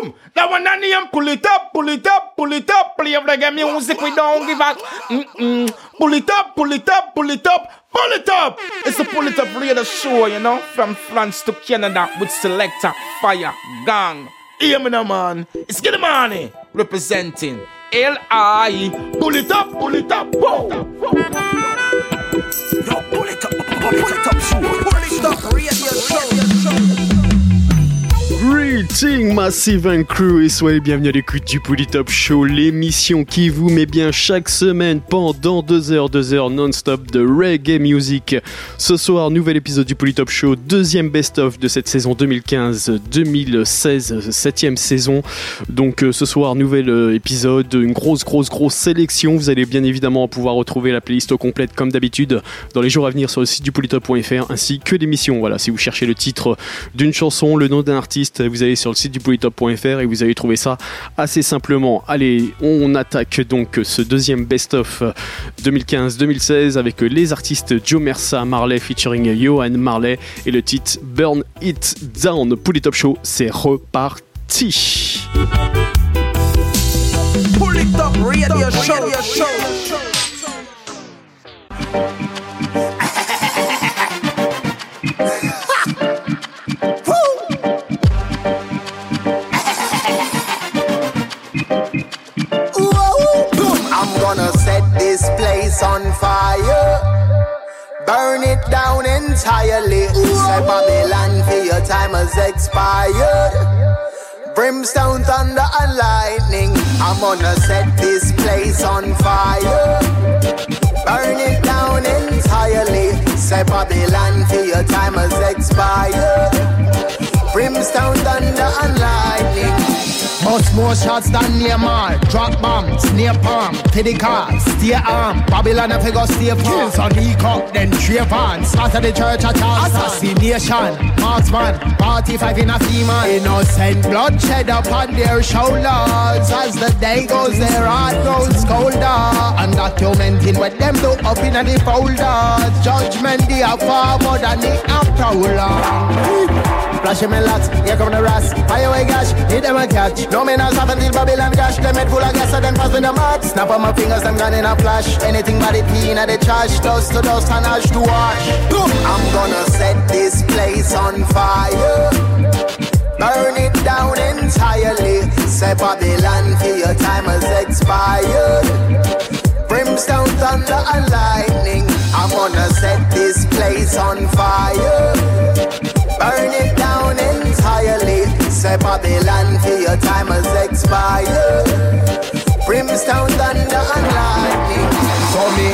Boom. That one on name, pull it up, pull it up, pull it up. Play of reggae music, we don't give a. Mm-mm. Pull it up, pull it up, pull it up, pull it up. It's a pull it up radio show, you know, from France to Canada with selector Fire Gang. Hear me now, man. It's Get Money representing L.I. Pull it up, pull it up, whoa. Yo, pull it up, pull it up, pull it up, show. Pull it up, radio show. Greeting Massive and Crew et soyez bienvenue à l'écoute du Top Show, l'émission qui vous met bien chaque semaine pendant 2 heures, 2 heures non-stop de reggae music. Ce soir, nouvel épisode du Top Show, deuxième best-of de cette saison 2015-2016, septième saison. Donc euh, ce soir, nouvel euh, épisode, une grosse, grosse, grosse sélection. Vous allez bien évidemment pouvoir retrouver la playlist complète comme d'habitude dans les jours à venir sur le site du polytop.fr ainsi que l'émission. Voilà, si vous cherchez le titre d'une chanson, le nom d'un artiste, vous allez sur le site du polytop.fr et vous allez trouver ça assez simplement. Allez, on attaque donc ce deuxième best-of 2015-2016 avec les artistes Joe Mersa Marley featuring Johan Marley et le titre Burn It Down. Polytop Show, c'est reparti. this place on fire. Burn it down entirely. Say Babylon for your time has expired. Brimstone, thunder, and lightning. I'm gonna set this place on fire. Burn it down entirely. Say Babylon for your time has expired. Brimstone, thunder, and lightning. Bust more shots than Neymar. Drop bombs, near palm, to the car, stay arm. Babylon if go stay farm. Kills on e then Trayvon. The church at all. Assassination, marksman, 45 in a female. Innocent bloodshed upon their shoulders. As the day goes, their heart grows colder. Undocumenting what them do up in the folders. Judgment, they are far more than the prowler. Flashing me lots, here come the rats. Fire away gash, hit them a catch. No man has happened till Babylon gash. Them head full of gas, so then pass me the mat. Snap on my fingers, them gone in a flash. Anything but it clean at the trash. Dust to dust and ash to wash. I'm gonna set this place on fire. Burn it down entirely. Say Babylon, for your time has expired. Brimstone, thunder, and lightning. I'm gonna set this place on fire. Burn it down. Say Babylon for your time has expired. Brimstone, thunder, and lightning. So me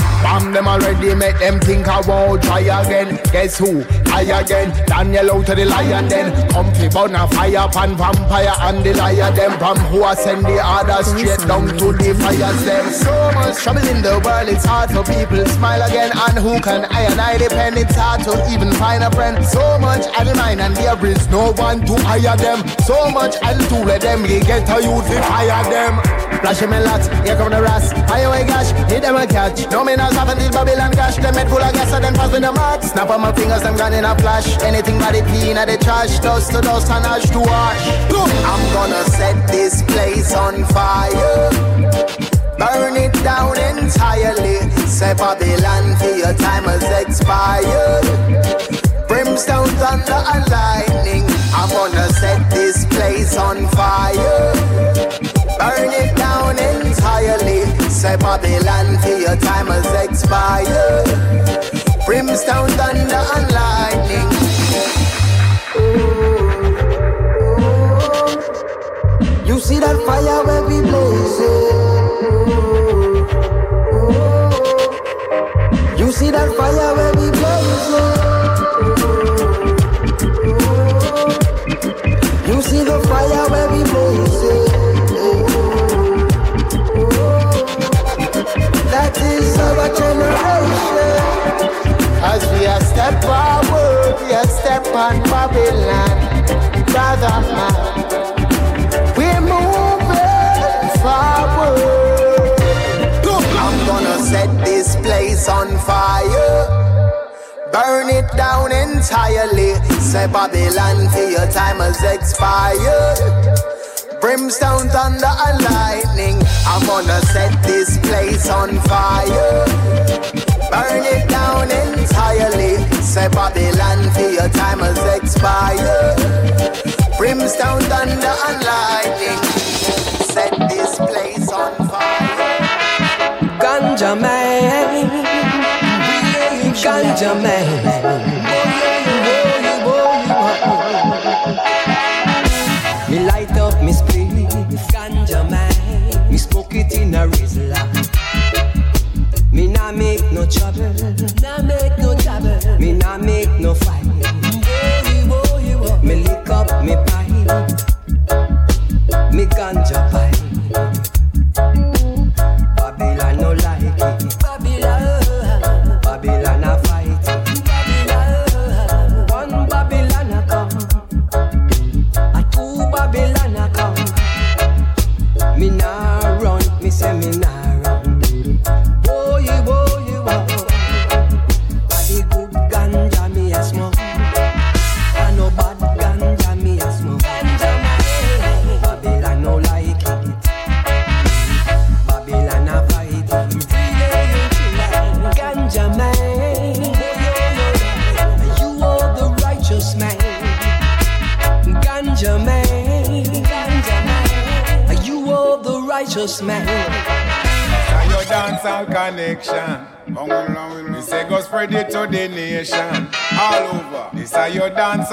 them already, make them think I won't try again. Guess who? I again. Daniel out to the lion then. Comfy burn a fire pan vampire and the liar them. From who I send the others straight down to the fires them. So much trouble in the world, it's hard for people smile again. And who can I and I depend? It's hard to even find a friend. So much the and there is no one to hire them. So much and to let them get a youth to fire them. Flashing me lots, here come the rats. High away gash, hit them a catch. No me not have until Babylon cash. Them head full of gas and then pass me the mat. Snap on my fingers, them gone in a flash. Anything but it clean at the trash. Dust to dust and ash to wash. I'm gonna set this place on fire. Burn it down entirely. Say Babylon for your time has expired. Brimstone, thunder and lightning. I'm gonna set this place on fire. Say Babylon for your time has expired. Brimstone, thunder, and lightning. You see that fire where we blazing. You see that fire where we As we are step forward, we are step on Babylon, brother man. We're moving forward. I'm gonna set this place on fire. Burn it down entirely. Say Babylon till your time has expired brimstone, thunder, and lightning. I'm gonna set this place on fire burn it down entirely. Say Babylon for your time has expired. Brimstone, thunder, and lightning. Set this place on fire. Ganja man, Ganja man. trouble. not make no trouble. Me not make no fight.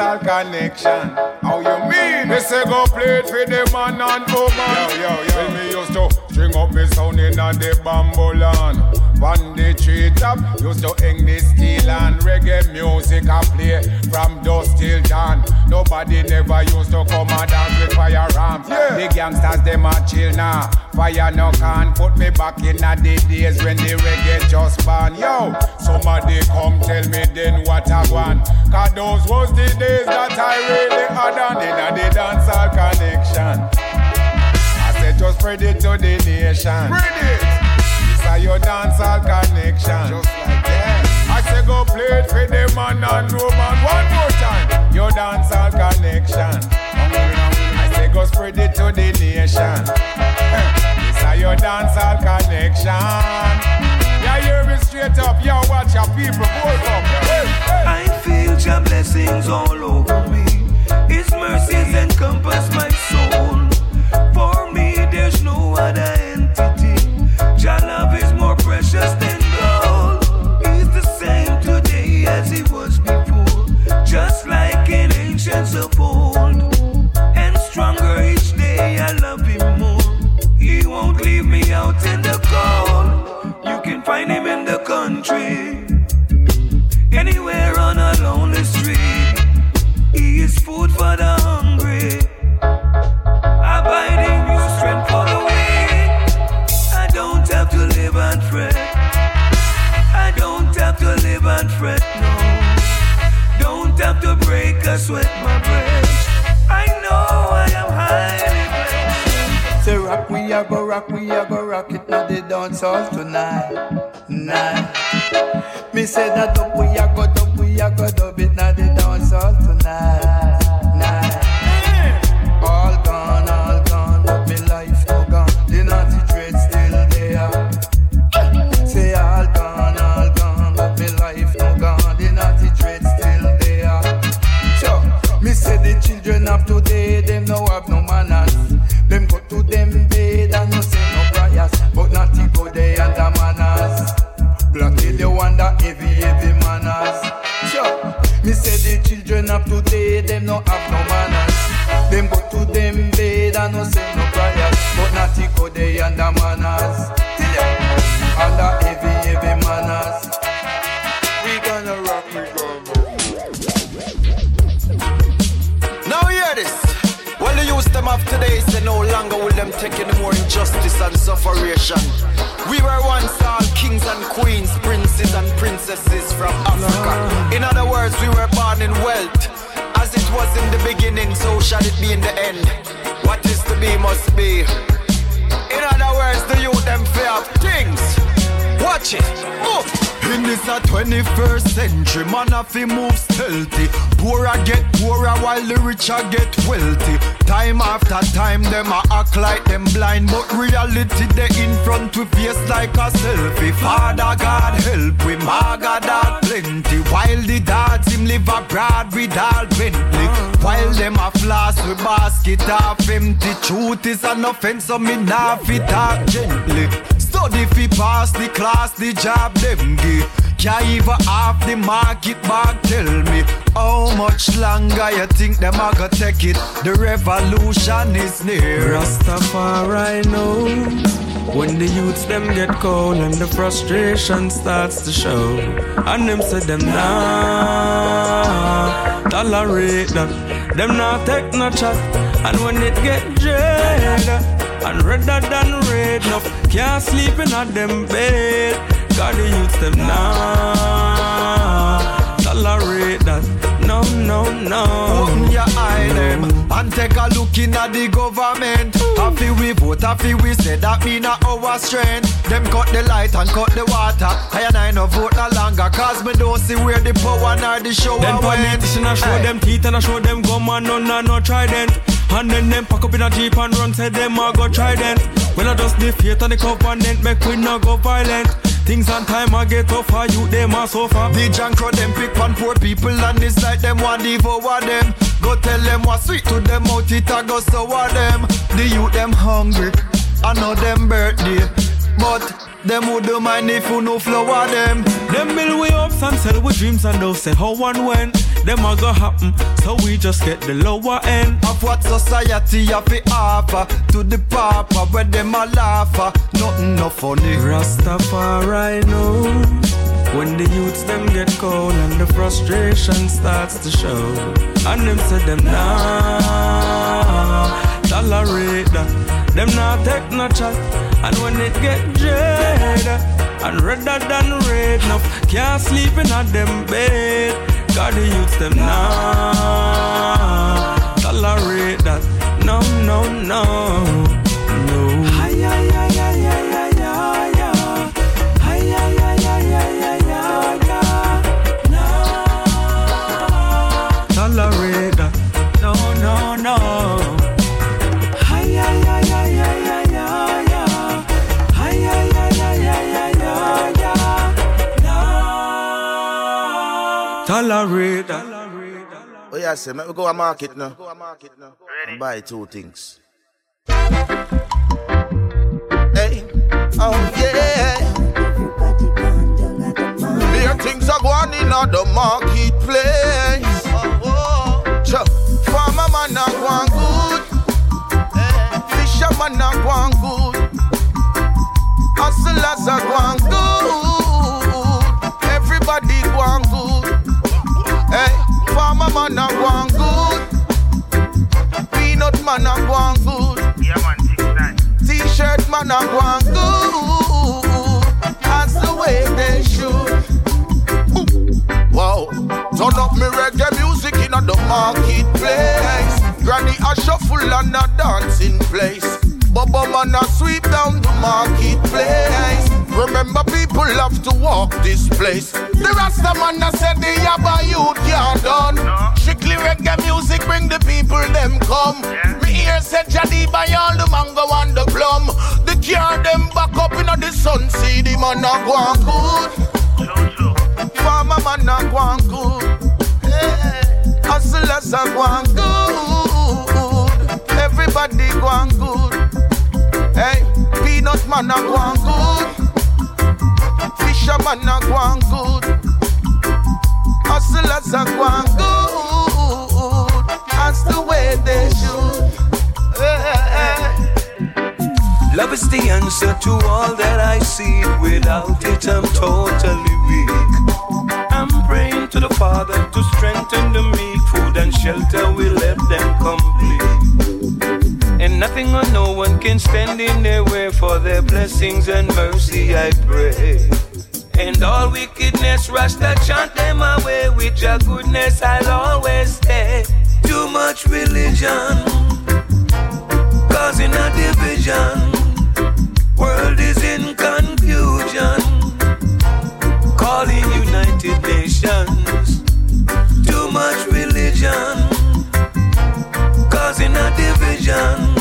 all connection. How you mean? Me say go play it for the man and woman. Yo, yo, yo. When me used to string up me sound in the bamboo land on the treetop. Used to English steel and reggae music I play from dusk till dawn. Nobody never used to come and dance with firearms. Yeah. The gangsters them a chill now. Fire no can put me back in a the days when the reggae just born. Yo, somebody come tell me then what I want. Cause those was the days that I really had on in the dancehall connection. I said just spread it to the nation. Spread it. Cause your dancehall connection. Just like that. I say go play it for the man and woman one more time. Your dancehall connection. I say go spread it to the nation. this are your dancehall connection. Yeah, hear me straight up. Yeah, watch your people. Hold up. Hey, hey. I feel your blessings all over me. It's my so me nah fit talk gently. Study fi pass the class, the job them give. Can't even half the market bag tell me How much longer you think them a go take it? The revolution is near. Rastafari knows when the youths them get cold and the frustration starts to show. And them say them nah tolerate that. Them not take no chat And when it get redder than red enough Can't sleep in a them bed Got the youths them nah tolerate that. No, no, no. Open your eye them and take a look in at the government. Happy we vote, happy we say that mean a our strength. Them cut the light and cut the water. I and I no vote no longer cause me don't see where the power nor the show Then went. politician I show Aye. them teeth and I show them gum and none and no trident. And then them pack up in a jeep and run say them a go try trident. When I just the faith and the covenant make we no go violent. Things on time I get tougher, you them a suffer. The junk crowd them pick on poor people and it's like them want devour them. Go tell them what sweet to them out it a go sour them. The youth them hungry, I know them birthday, but them would do mind if you no flower them. Them build we ups and sell we dreams and they'll say how and when. Them a go happen, so we just get the lower end. Of what society have to offer to the papa where them a laugh at. Nothing no funny. Rastafari knows when the youths them get cold and the frustration starts to show. And them say them nah tolerate that. Them nah take no chat. And when it get dread and redder than red enough, can't sleep in a them bed. Got the youths them nah tolerate that. No, no, no. Tolerate that. Oh yeah, say, let me go to market now. Go a market now. And buy two things. Hey, oh yeah. There things are going in on the marketplace. Oh, oh. Cha, farmer man a going good. Eh, Fisherman a going good. Hustlers are going good. Farmer man a going good. Peanut man a going good. Yeah, man, six nine. T-shirt man a going good. That's the way they should. Wow, turn up me reggae music in the marketplace. Granny a shuffle and a dancing place. Bubba man a sweep down the marketplace. Remember people have to walk this place. The Rasta man a said the Yaba youth can't done. Strictly reggae music bring the people them come. Me hear said Jadi buy all the mango and the plum. The car them back up in the sun. See the man a go on good. Farmer man a go on good. Hustlers a go on good. Everybody go on good. Hey, peanut man a go on good. Fisherman a go on good. Hustlers a go on good. That's the way they should. Love is the answer to all that I see. Without it, I'm totally weak. I'm praying to the Father to strengthen the meek. Food and shelter will let them complete. Nothing or no one can stand in their way for their blessings and mercy, I pray. And all wickedness, Rasta chant them away. With your goodness, I'll always stay. Too much religion, causing a division. World is in confusion, calling United Nations. Too much religion, causing a division.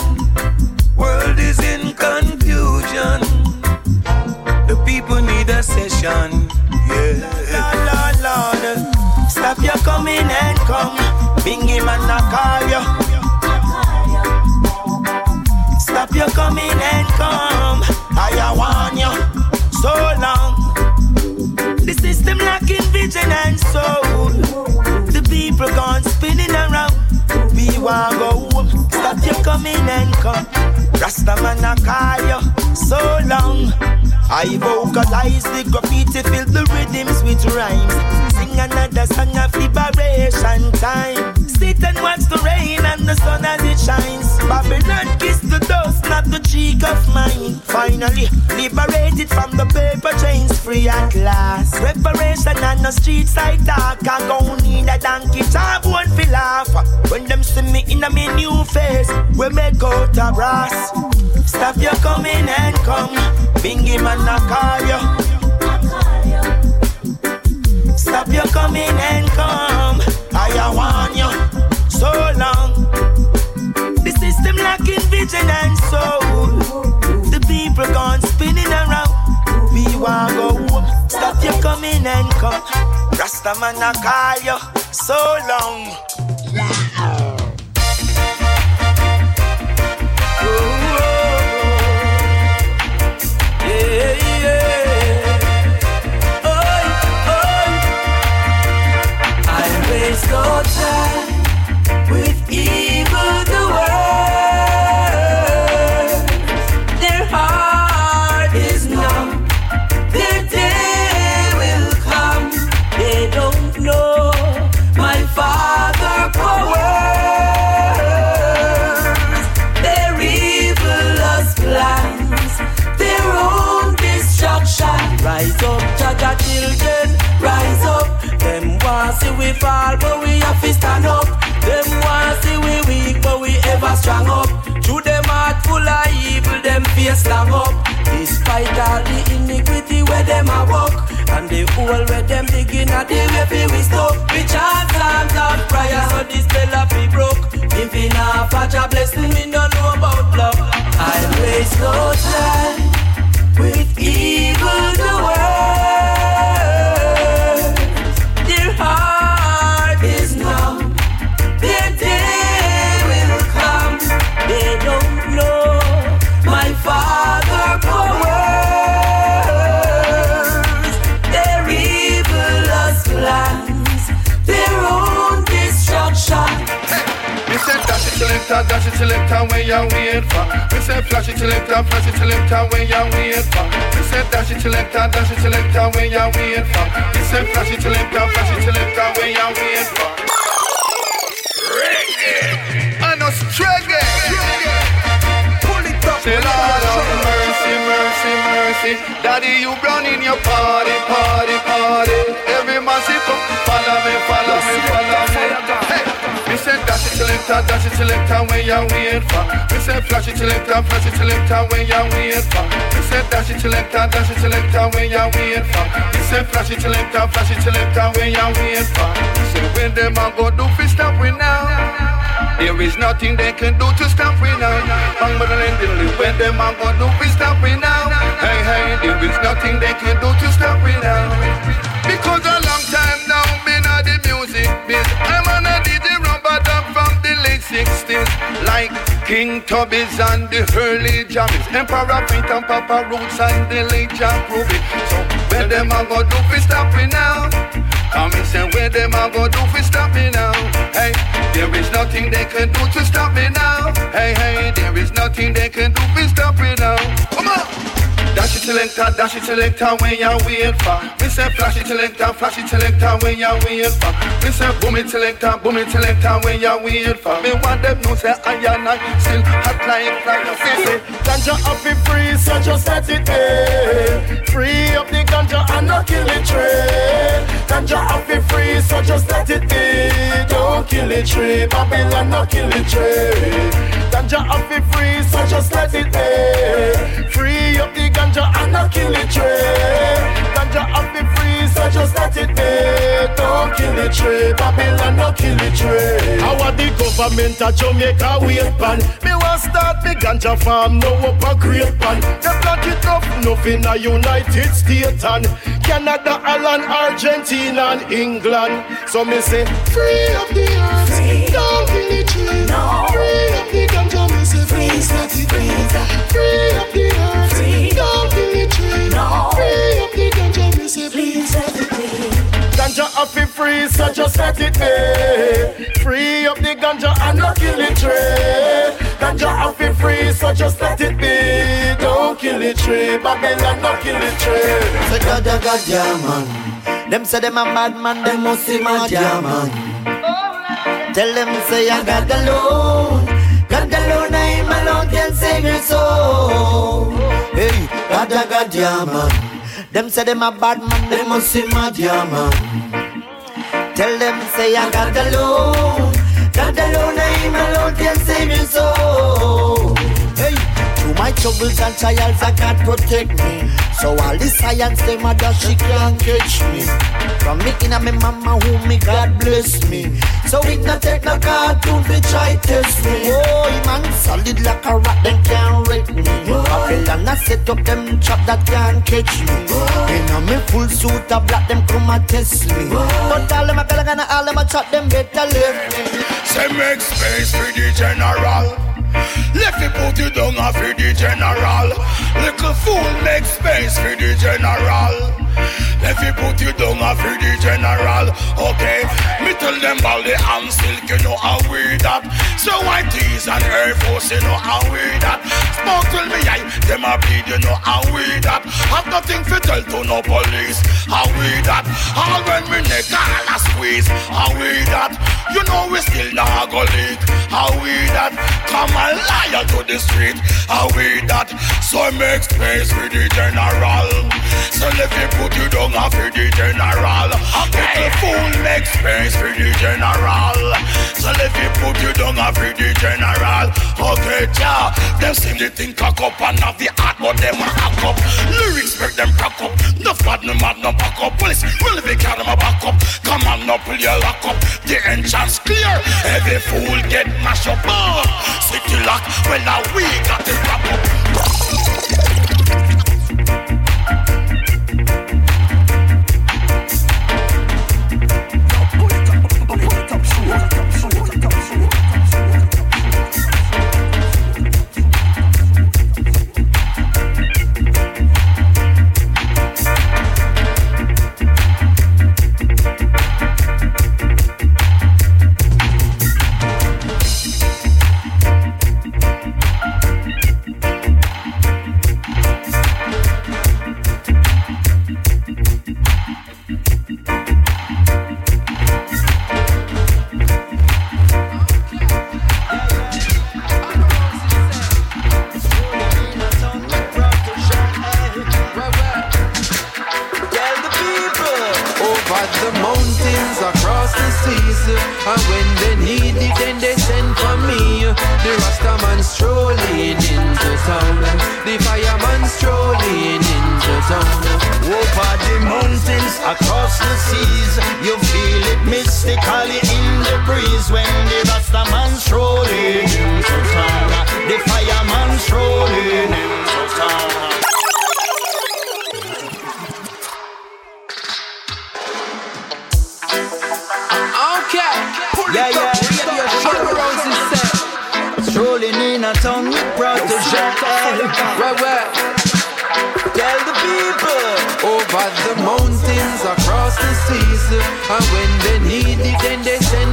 session. Yeah. Lord, Lord, Lord. Stop your coming and come. Bingy man, I call you. Stop your coming and come. I want you so long. The system lacking vision and soul. The people gone spinning around. We want go. Stop your coming and come. Rastaman I call you so long. I vocalize the graffiti, fill the rhythms with rhymes. Sing another song of liberation time. Sit and watch the rain and the sun as it shines. Babylon kiss the dust, not the cheek of mine. Finally, liberated from the paper chains, free at last. Reparation on the streets I talk. I gon' need a donkey top one feel laugh. When them see me in a me new face, we make out a brass. Stop your coming and come. Bingy man, I call you. Stop your coming and come. I want you so long. The system lacking vision and soul. The people gone spinning around. We want go. Stop your coming and come. Rastaman, I call you so long. Rise up, Jaga children, rise up. Them want see we fall, but we have to stand up. Them want see we weak, but we ever strong up. To them heart full of evil, them face long up. Despite all the iniquity where them a walk, and the hole where them begin at the way we stop. We chant psalms of prayer, so this spell a fi broke. If fetch a blessing, we don't know about love. I waste no time with evil doers. Selector, dash it selector, where you wait for? Me say flash it selector, flash it selector, where you wait for? Me say dash it selector, dash it selector, where you wait for? Me say flash it selector, flash it selector, where you wait for? Reggae, I know reggae. Pull it up, Lord of mercy, mercy, mercy. Daddy, you running your party, party, party. Every man follow me, follow me, follow me. Me say dash it selector, dash it selector, where you wait for? Me say flash it selector, flash it selector, where you wait for? Me say dash it selector, dash it selector, where you wait for? Me say flash it selector, flash it selector, where you wait for? Me say when them a go do fi stop we now. There is nothing they can do to stop we now. Bang bang bang diddly, when them a go do fi stop we now. Hey hey, there is nothing they can do to stop we now. Because a long time now, been on the music biz. I'm on a 60s. Like King Tubby's and the early jammies. Emperor Pink and Papa Roots and the late Jack Ruby. So where them a go do fi stop me now? Come and say where them a go do fi stop me now? Hey, there is nothing they can do to stop me now. Hey, hey, there is nothing they can do to stop me now. Selector, dash it selector, when you wait for. Me say flash it selector, flash it selector, when you wait for. Me say boom it selector, boom it selector, when you wait for. Me want them know say I and I still hot like fire. Me say Ganja up be free, so just let it be. Free up the ganja and not kill the tree. Ganja up be free, so just let it be. Don't kill the tree, Babylon not kill the tree. Ganja up be free, so just let it be. Free up the ganja and not kill the tree. Ganja up be free, so just let it be. Don't kill the tree, Babylon not kill the tree. How are the government of Jamaica wait pan? Me want start me ganja farm, no up a great pan. They plant it up, nothing a United States and Canada, Ireland, Argentina and England. So me say, free up the earth, don't kill the tree. Free up the ganja, me say, free, let it be. Free, so just let it be. Free up the ganja and not kill the tree. Ganja have to free, so just let it be. Don't kill the tree, Babylon, don't kill the tree. Say God, God, yeah, man. Them say them a bad man, them must see mad, yeah, man. Tell them say I got alone. God alone, I am alone can save your soul. Hey, God, God, yeah, man. Them say them a bad man, they must see yeah, man. Tell them say I got alone. God alone, I am alone can save your soul. My troubles and trials, I can't protect me. So all the science, them dash, she can't catch me. From me in a me mama who me God bless me. So it not take no cartoon to try test me. Oh, man, solid like a rock, them can't rate me. Babylon, I set up them trap that can't catch me. In a me full suit of black, them come and test me. But all them a gonna all them a chat, them better leave me. Say make space for the general. Left it put you down for the general. Little fool make space for the general. Left it put you down off for the general. Okay, me tell them all the arm silk, you know how we that. So white tees and Air Force, you know how we that. Smoke till me eye, them a bleed, you know how we that. Have nothing to tell to no police, how we that. All when me neck all a squeeze, how we that. You know we still not go leak, how we that. Come and liar to the street, how we that. So make space for the general. So let me put you down off for the general. Okay, fool make space for the general. So let me put you down for the general. Okay, yeah. Them seem to think cock up and have the heart, but them a hack up. Lyrics make them crack up. No bad, no mad, no back up. Police really big car them a back up. Come on, no pull your lock up. The entrance clear. Every fool get mash up. Oh, city lock. Well, now we got the wrap up. The breeze when the Rastaman strolling into town, the fireman strolling into town. Okay, pull Yeah, it up, yeah. Rosie Strolling in a town with Protoje. Where, where? Tell the people. Over the mountains, across the seas And when they need it, then they send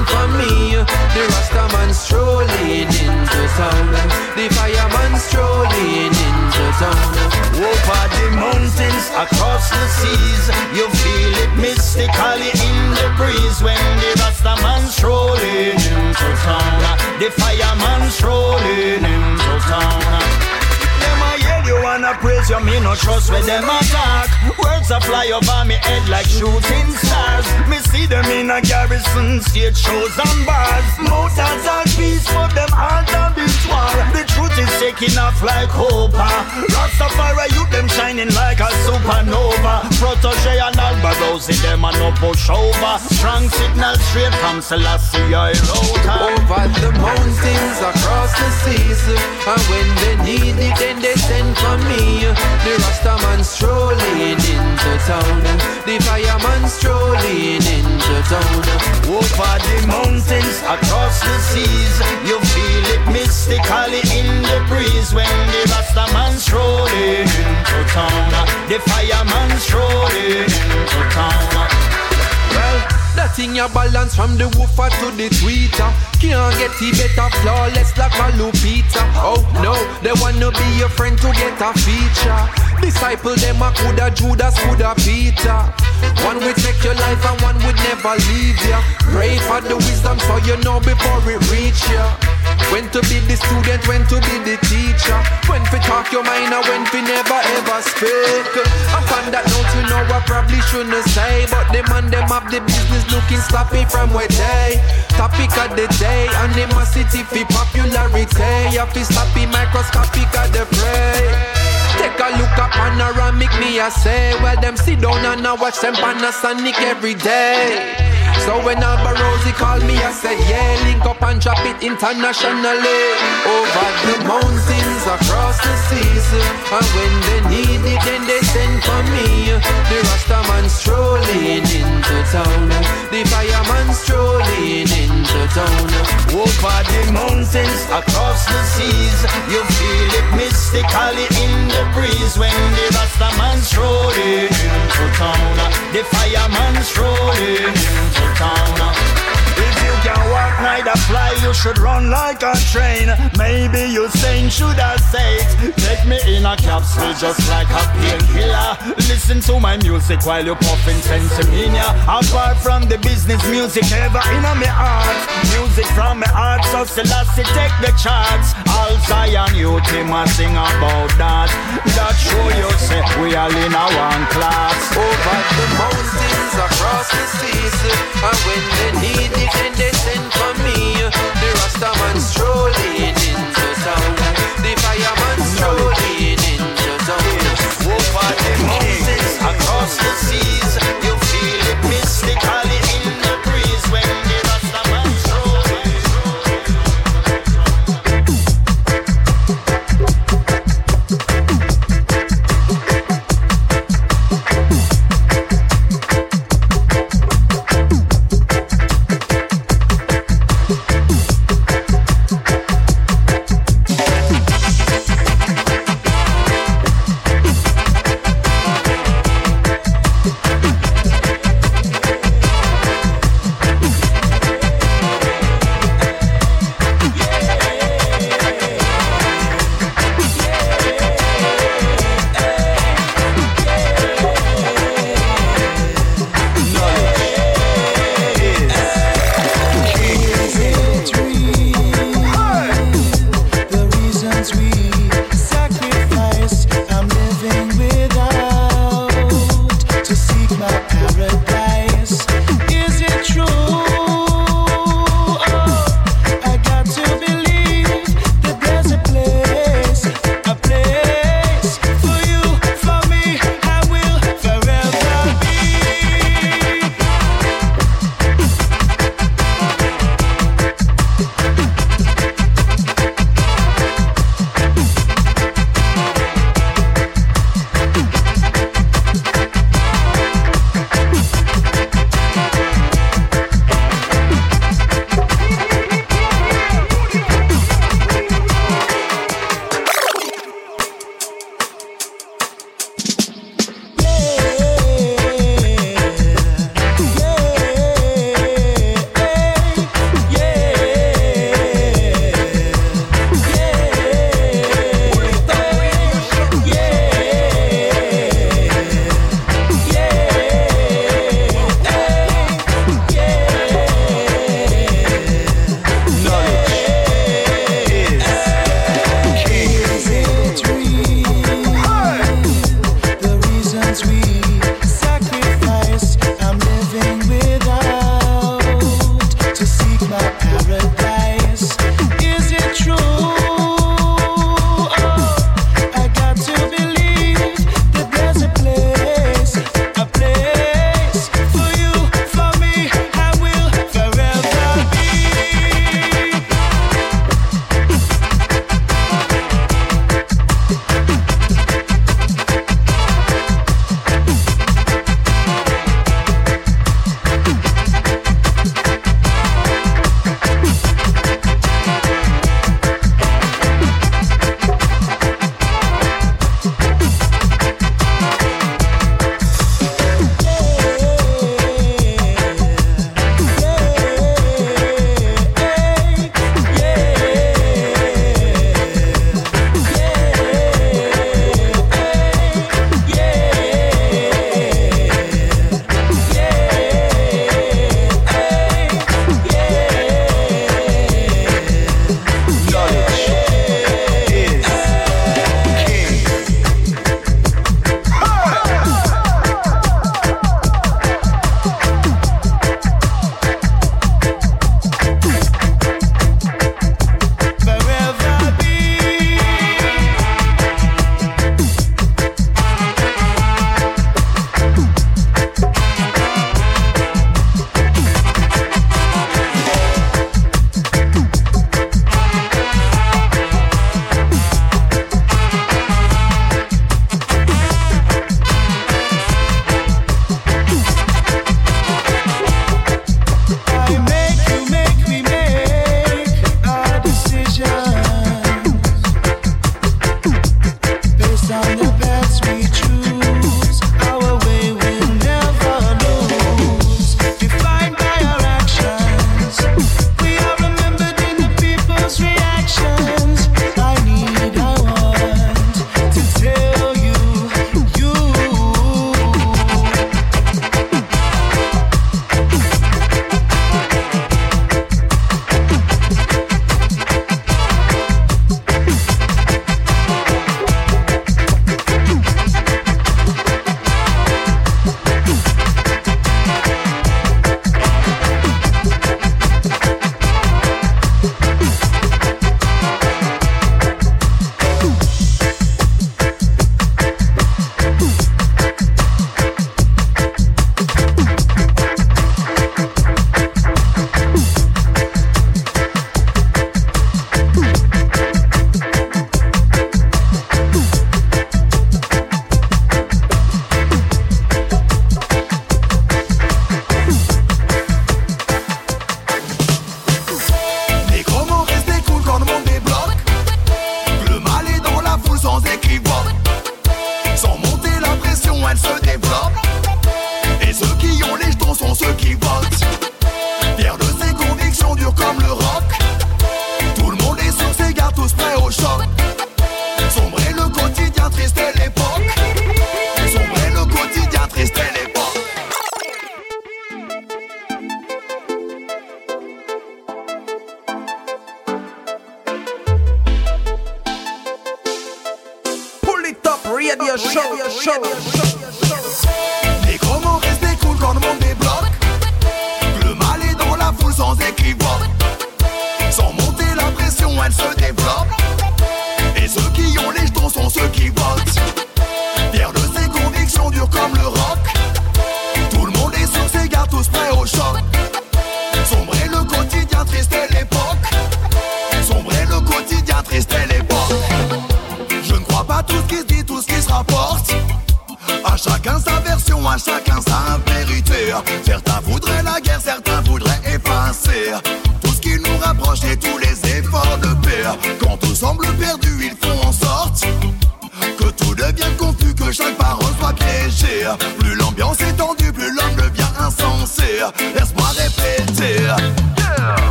town The fireman strolling into town. Over the mountains, across the seas, you feel it mystically in the breeze when the Rastaman strolling into town, the fireman strolling into town. You wanna praise you, me no trust where them attack. Words a fly over me head like shooting stars. Me see them in a garrison, stage shows and bars. Mouth and peace, but them all done this war. The truth is taking off like hope. Rastafari, you them shining like a supernova. Protoje and Alborosie, them a no push over. Strong signal straight from Selassie, I. Over the mountains, across the seas And when they need it, then they send for me The Rastaman strolling into town. The fireman strolling into town. Over the mountains, across the seas, you feel it mystically in the breeze when the Rastaman strolling into town, the fireman strolling into town. Well, That thing you balance from the woofer to the tweeter. Can't get it better flawless like a Lupita. Oh no, they wanna be your friend to get a feature. Disciple them a coulda Judas, coulda Peter. One would take your life and one would never leave ya. Pray for the wisdom so you know before it reach ya. When to be the student, when to be the teacher. When to talk your mind and when to never ever speak. And on that note, you know I probably shouldn't say, but the man them have the business looking sloppy from where they. Topic of the day, animosity for popularity. Have to sloppy microscopic of the prey. Take a look at panoramic, me I say. Well, them sit down and I watch them Panasonic every day. So when Alborosie called me, I said, yeah, link up and drop it internationally. Over the mountains, across the seas. And when they need it, then they send for me. The Rastaman strolling into town. The fireman strolling into town. Over the mountains, across the seas, you feel it mystically in the breeze when the Rastaman strolling into town. The fireman strolling into town. If you can walk, neither fly, you should run like a train. Maybe you saying should I say it? Take me in a capsule just like a painkiller. Listen to my music while you're puffing sensimania. Apart from the business music ever in my heart. Music from my heart, so Selassie take the charts. All Zion youth him a sing about that. That show you say we all in a one class. Over the mountains, across the seas. And when they need it, then they send for me. The Rastaman strolling into town. The fireman strolling into town. Over the mountains, across the seas, you feel it mystically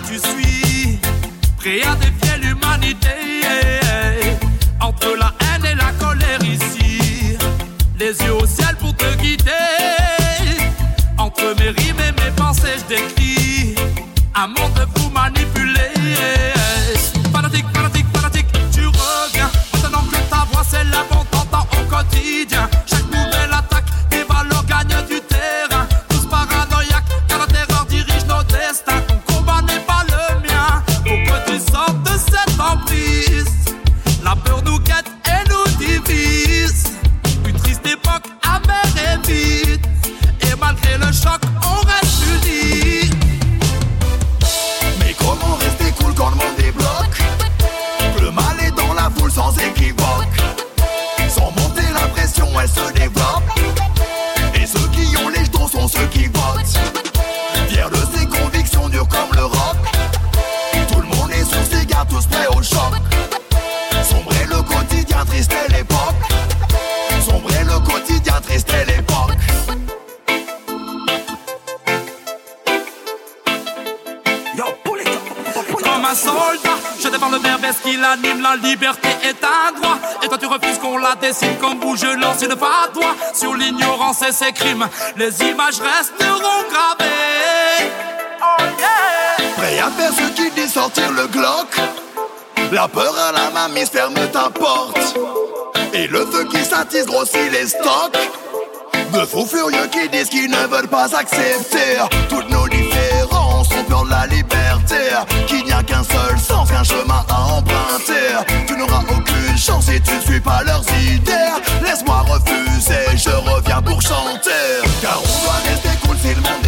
tu suis, prêt à défier l'humanité. Entre la haine et la colère ici, les yeux au ciel pour te guider. Entre mes rimes et mes pensées, je décris un monde fou manipulé. Fanatique, fanatique, fanatique, tu reviens. Maintenant que ta voix c'est la bonne, t'entends au quotidien. décide bouge, je lance une fatwa sur l'ignorance et ses crimes. Les images resteront gravées. Oh, Prêt à faire ce qui dit sortir le Glock? La peur à la mamie ferme ta porte. Et le feu qui s'attise grossit les stocks. De faux furieux qui disent qu'ils ne veulent pas accepter toutes nos différences. On peur la liberté, qu'il n'y a qu'un seul qu'un chemin à emprunter. Tu n'auras aucune chance si tu ne suis pas leurs idées. Laisse-moi refuser, je reviens pour chanter. Car on doit rester cool si le monde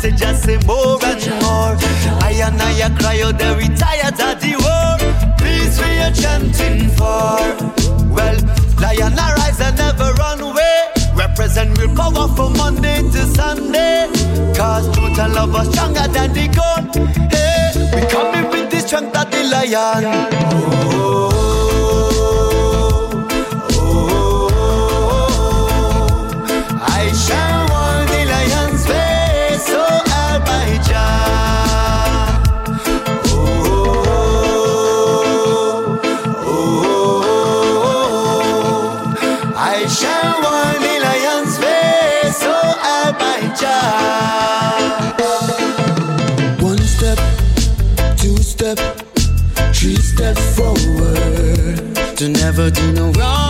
say just say more and more. I and I cry oh, out the retired at the war. Peace we are chanting for. Well, lion arise and never run away. Represent will cover from Monday to Sunday. Cause truth and love are stronger than the gun. Hey, we coming with the strength of the lion. Oh. Never do no wrong,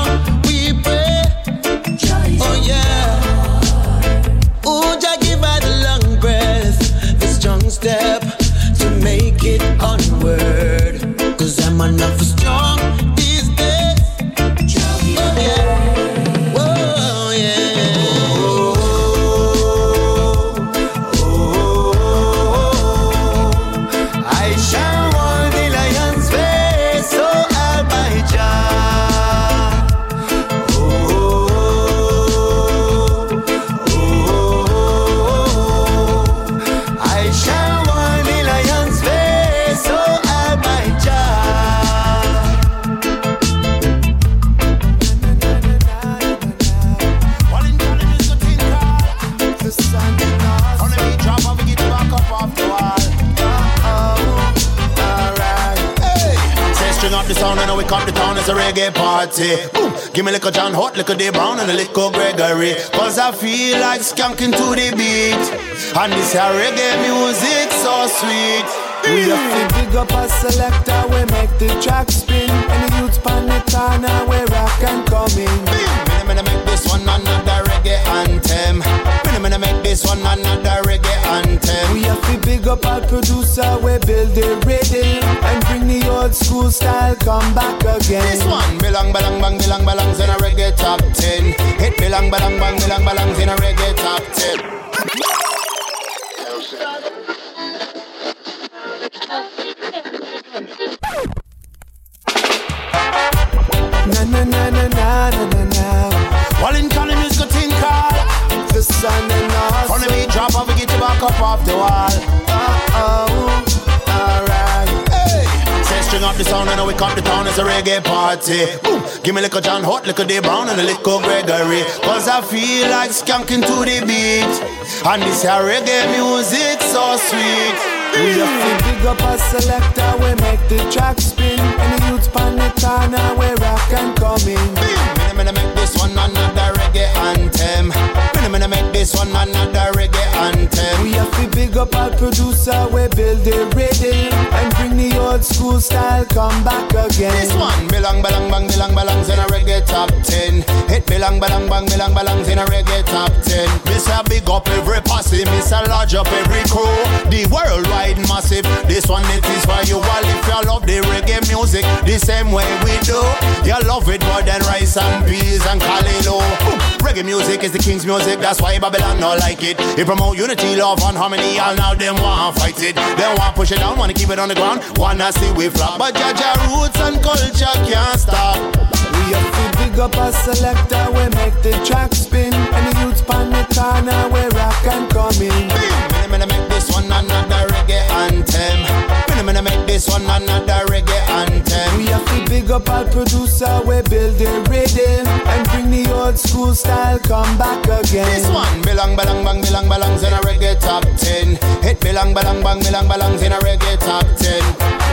reggae party. Boom. Give me a little John Holt, little Dave Brown, and a little Gregory. Cause I feel like skanking to the beat. And this here reggae music so sweet. We have to big up a selector, we make the track spin. And the youths pan the corner, we rock and coming. Minna minna make this one another reggae anthem. Minna minna make this one another reggae anthem. We have to big up our producer, we build the rhythm. And bring the old school style, come back again. This one belong balang bang belong balangs in a reggae top ten. Hit belong balang bang belong balangs in a reggae top ten. Off the wall. Oh, alright. Hey, say string up the sound and we come to town, it's a reggae party. Boom. Give me a little John Holt, little Dave Brown, and a little Gregory. Cause I feel like skanking to the beat. And this here reggae music so sweet. We have to big up a selector, we make the track spin. And the youths pan the corner, we rock and coming. Minna minna make this one another reggae anthem. Minna minna make this one another reggae anthem. We have to big up our producer, we build the rhythm. And bring the old school style, come back again. This one belong balang bang belong balangs in a reggae top ten. Hit belong balang bang belong balangs in a reggae top ten. Miss a big up every posse, miss a large up every crew. The worldwide massive. This one it is for you all if you love the reggae music the same way we do. You love it more than rice and peas and. Boom. Reggae music is the king's music, that's why Babylon don't like it. It promote unity, love and harmony. All now them want fight it. They want push it down, wanna keep it on the ground, wanna see we flop. But Jaja roots and culture can't stop. We have to big up a selector, we make the track spin. And the youths pan the corner, we rock and coming. Minna minna make this one another reggae anthem. Minna minna make this one another reggae anthem. We have to big up our producer, we build the rhythm. And bring the old school style, come back again. This one belong balang bang belong balangs in a reggae top ten. Hit belong balang bang belong balangs in a reggae top ten.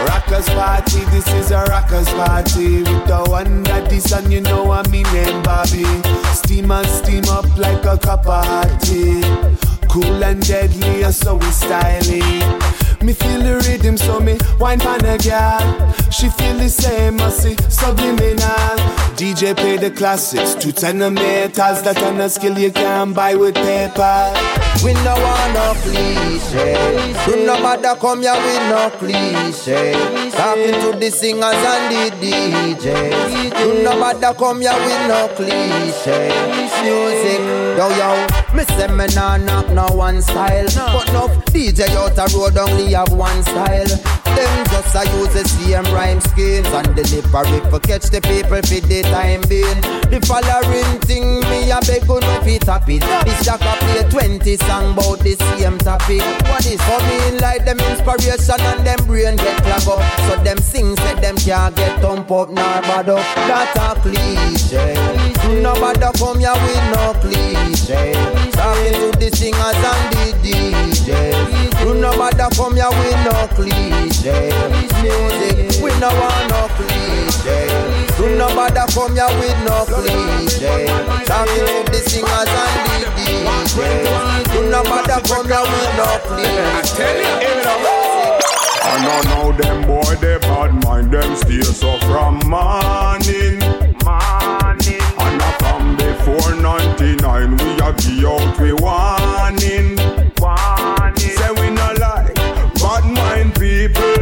Rockers party, this is a rockers party. With the one that this and you know I'm in name Bobby. Steam and steam up like a cup of hot tea. Cool and deadly, so we styling. Me feel the rhythm, so me wine pan a girl. She feel the same, I see subliminal. DJ play the classics, two tenor metals that on a skill you can buy with paper. We no want no cliche. We no matter come here with no cliche. Talking to the singers and the DJs. We no matter come here with no cliche. Music, yo yo. Me say me nah knock no one style. But no DJ out a road only have one style. Them just a use the same rhyme schemes and delivery for catch the people for the time being. The following thing me a beg you no fit tap it. This jack a play 20 song about the same topic. What is for me like them inspiration and them brain get clog up. So them sing say them can't get thump up nor bad up. That a cliche. Nobody come here with no cliche. Talking to the singers and the DJs. You nobody come here with no cliche. Music, we no want no cliche. You nobody come here with no cliche. Talking to the singers and the DJs. You nobody come here with no cliche. I tell you, I know now them boy they bad mind them stay so from morning. Morning. From before 99 we a give out we warning. Warning. Say we not like bad mind people.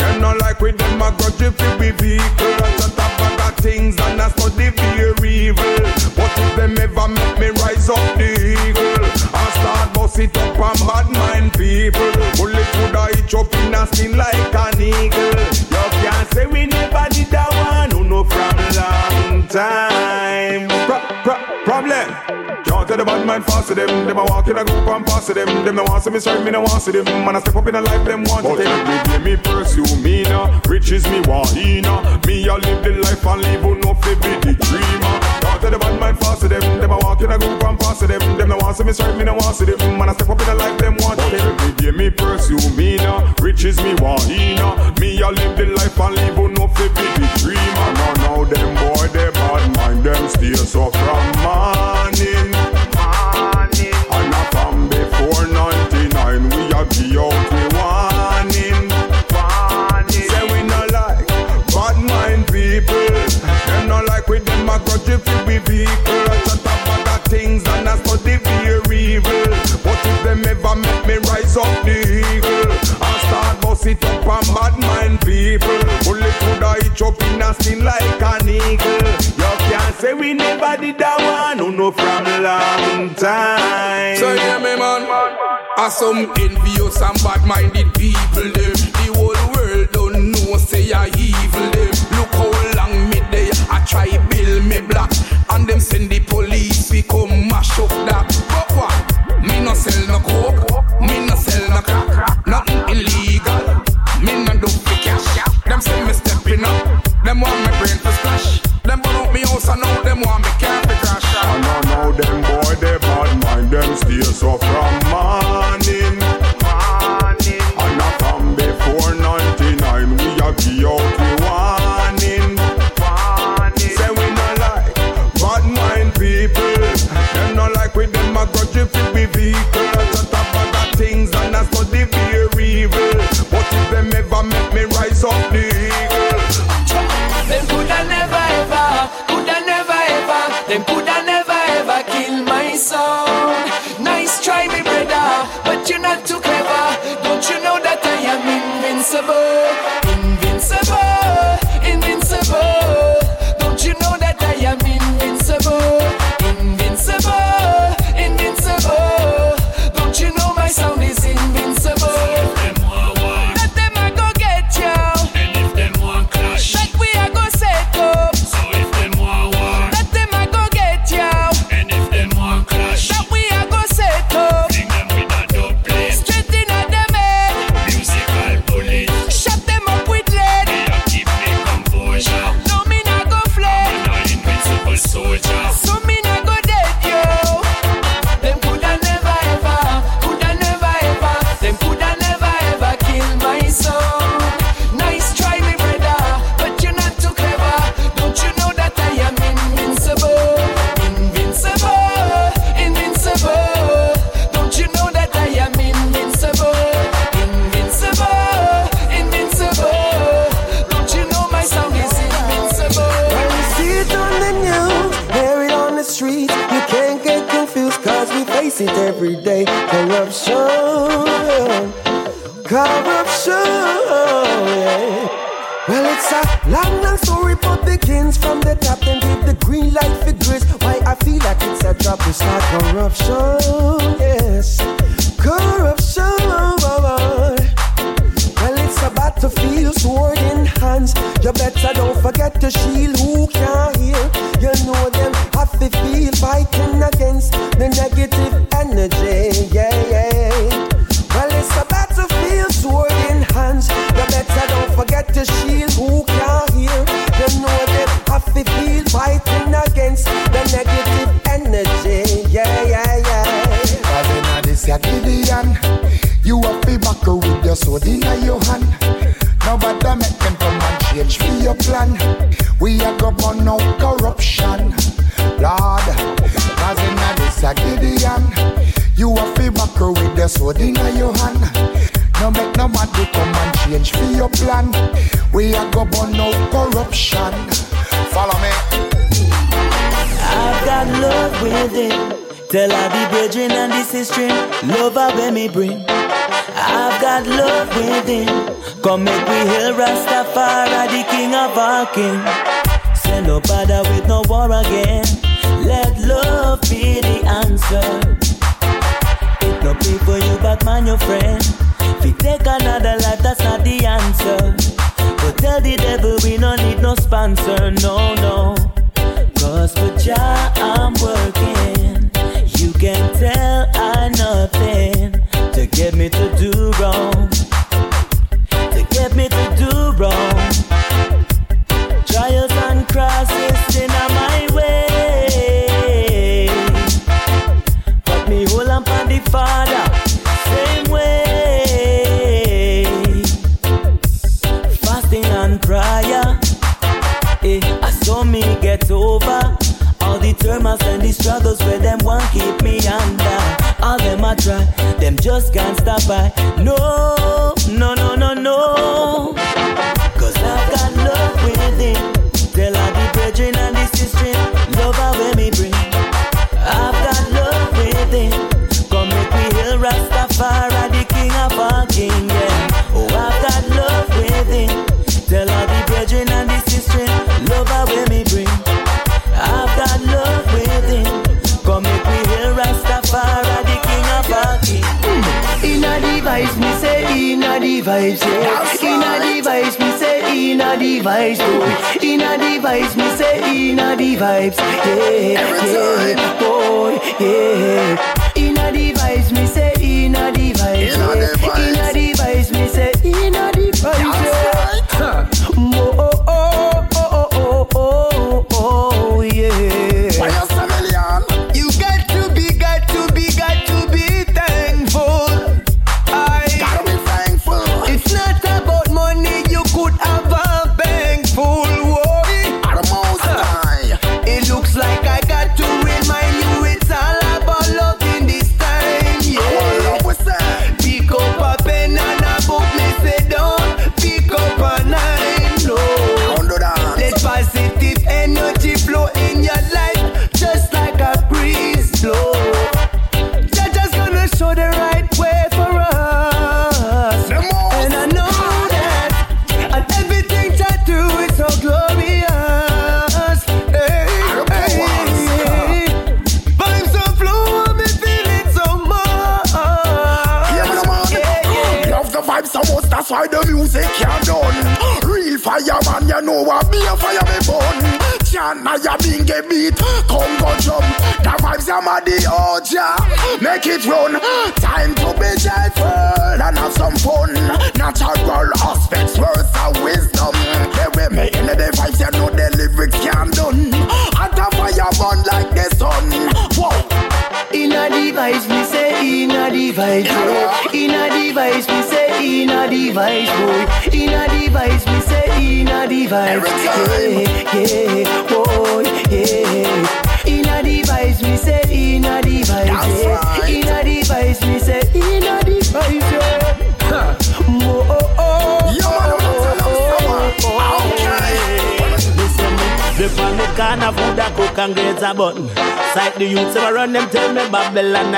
Them not like with them a grudge if we vehicle. Shut up of things and I study fear evil. But if them ever make me rise up the eagle, I start bust it up on bad mind people. Bullet could I itch up in a skin like an eagle. You can't say we never did that one, who know from long time. Pro- pro- problem. Can't tell the bad mind fast to them. Them a walk in a group and pass to them. Them no want see me strike, me no want see them. Man, I step up in a life, them want but to take. But day me pursue me now. Riches me want he now. Me a live the life and live who no fi be the dreamer. Can't tell the bad mind fast to them. Them a walk in a group and pass to them. Them no want see me strike, me no want see them. Man, I step up in a life, them want to take. Every day me pursue me now. Riches me want he now. Me a live the life and live who no fi be the dreamer. Now now them boy they bad mind them stay so from morning. And now from before 99 we a give out we warning. Like with them a grudge if we vehicle. Shut up of things and I study fear evil. But if them ever make me rise up the eagle, I start bust it up on bad mind people. Bullet could I itch up in a skin like an eagle. You can't say we never did that one, who know from long time. So yeah, me man, are some envious and bad-minded people them.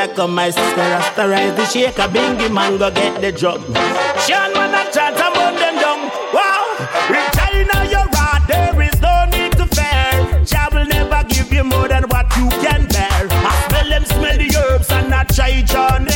like a master. rise, the shaker, bingy man, go get the drum. Sean, when I chant, I'm on them down. Wow, retire now your rod, there is no need to fear. Jah will never give you more than what you can bear. I smell them, smell the herbs, and I try John.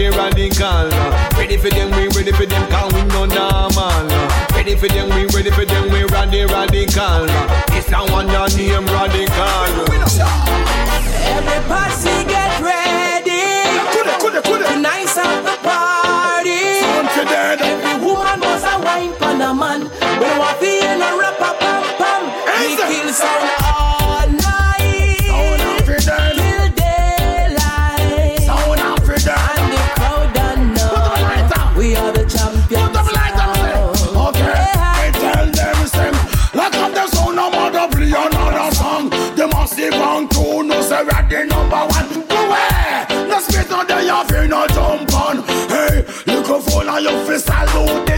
the radical. Uh. Ready for them, we ready for them, cause we no normal. Uh. Ready for them, we ready for them, we ready radical. Uh. It's not one that name radical. Everybody get ready. Tonight's at the party. Every woman wants a wine pan a man. We want to hear a rapper, pam pam. We kill sound. love to salute.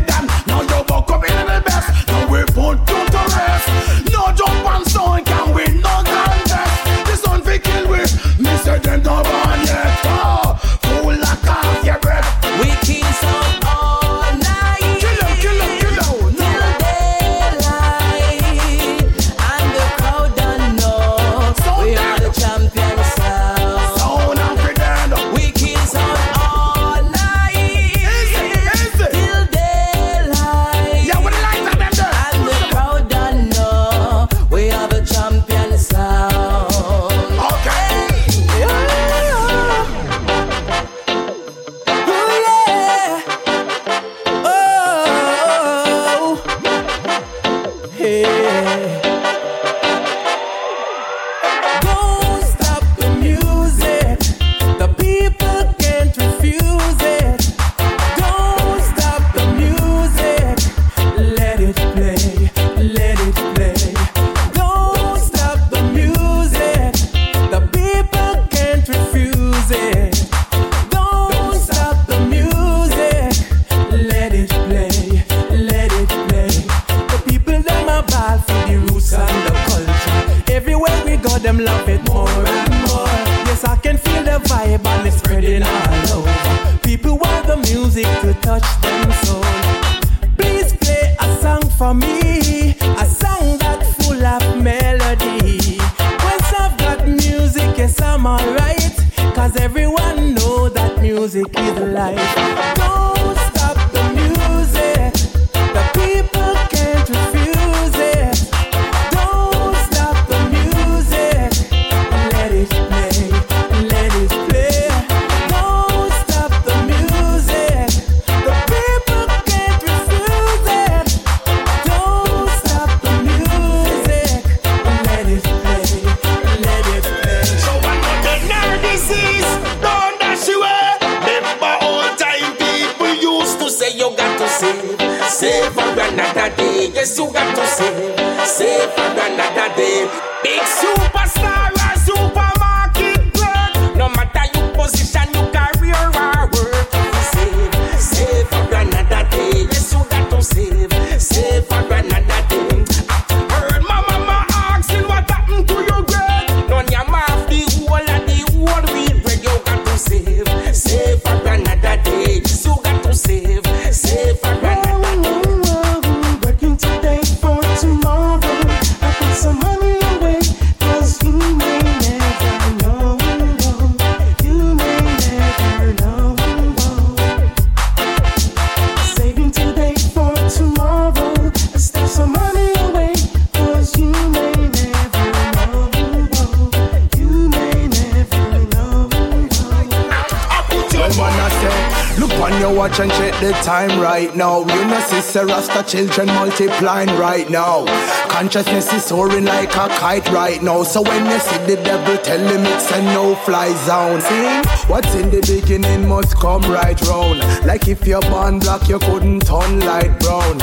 Watch and check the time right now. You know, sister Rasta children multiplying right now. Consciousness is soaring like a kite right now. So when you see the devil, tell him it's a no-fly zone. See, what's in the beginning must come right round. Like if you're born black, you couldn't turn light brown.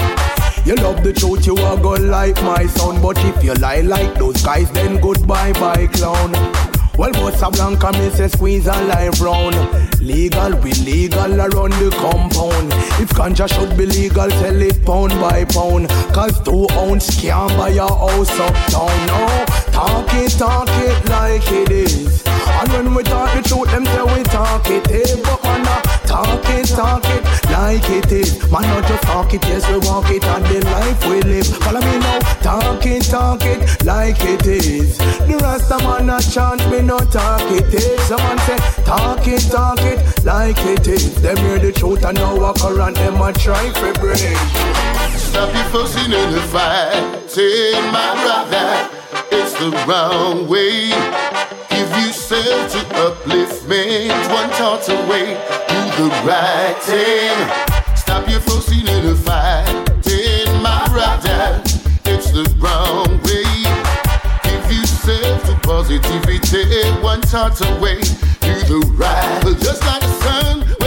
You love the truth, you are gonna like my sound. But if you lie like those guys, then goodbye, bye, clown. Well, Bossa Blanca, me say squeeze a life round. Legal, we legal around the compound. If ganja should be legal, sell it pound by pound. Cause two ounce can't buy a house uptown. No, talk it, talk it like it is. And when we talk the truth, them say we talk it. Hey, but man, talk it, talk it like it is. Man, not just talk it, yes, we walk it and the life we live. Follow me now, talk it, talk it like it is. The rest of man a chant, me no talk it is. Someone say, talk it, talk it like it is. Them hear the truth and now walk around, them a try for break. Stop you fussing in the fight. Say, my brother, it's the wrong way. Give yourself to upliftment, one thought away. The right thing. Stop your fussing in the fight. Say, my brother, it's the wrong way. Give yourself to positivity, one thought away. Do the right. Just like the sun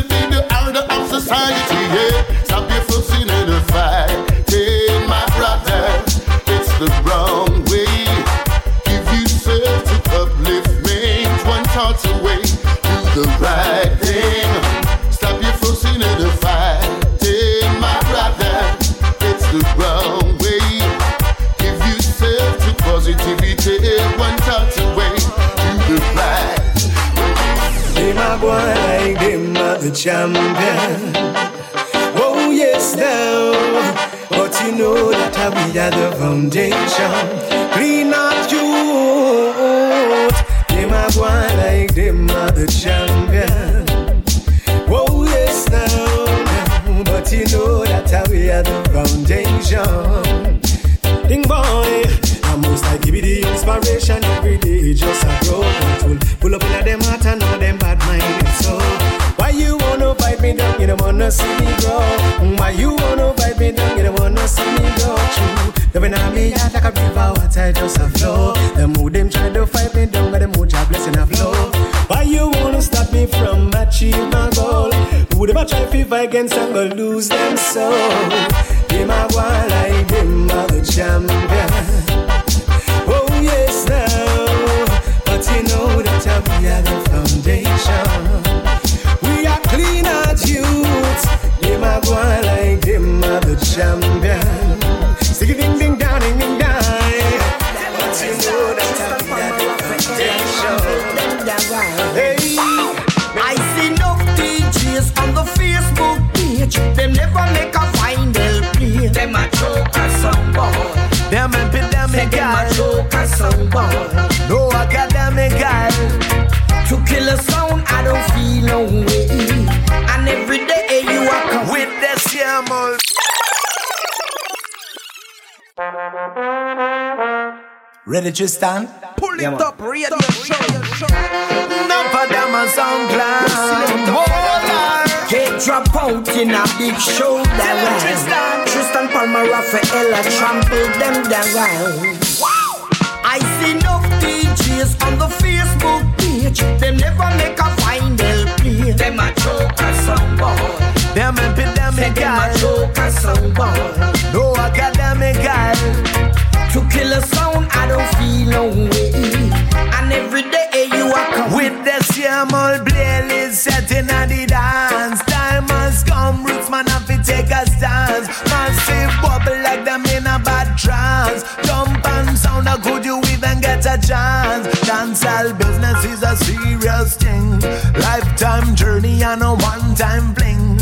Should the order of society. Champion. Oh yes now, but you know that we are the foundation. Clean out youth. Them a go like them a the champion. Oh yes now, but you know that we are the foundation. Ding boy, I most like give me the inspiration don't wanna see me grow. Why you wanna fight me down? You don't wanna see me go through. Living on me heart like a river, water just a flow. The mood them try to fight me down, but the mood job blessing a flow. Why you wanna stop me from achieving my goal? Who ever try to fight against and go lose them soul? Them a one like them a the champion. Oh yes, now, but you know that are the foundation. We are clean as youths. Champion. It ding ding down, ding ding down. Foundation. Hey. I see no DJs on the Facebook page. Them never Ready, Triston? Pull it up, radio show. Enough of them a sound clown. Get drop out in a big show round. Triston Palmer, Rafaela trample them down. I see no DJs on the Facebook page. Them never make a final play. Them a joke song boy. Them epidemic Them a joke song boy. No academic guys. To kill a sound, I don't feel no way. And every day you are come With the same old playlist setting on the dance. Time has come, roots man have to take a stance. Massive bubble like them in a bad trance. Jump and sound, how could you even get a chance? Dancehall business is a serious thing. Lifetime journey and a one-time fling.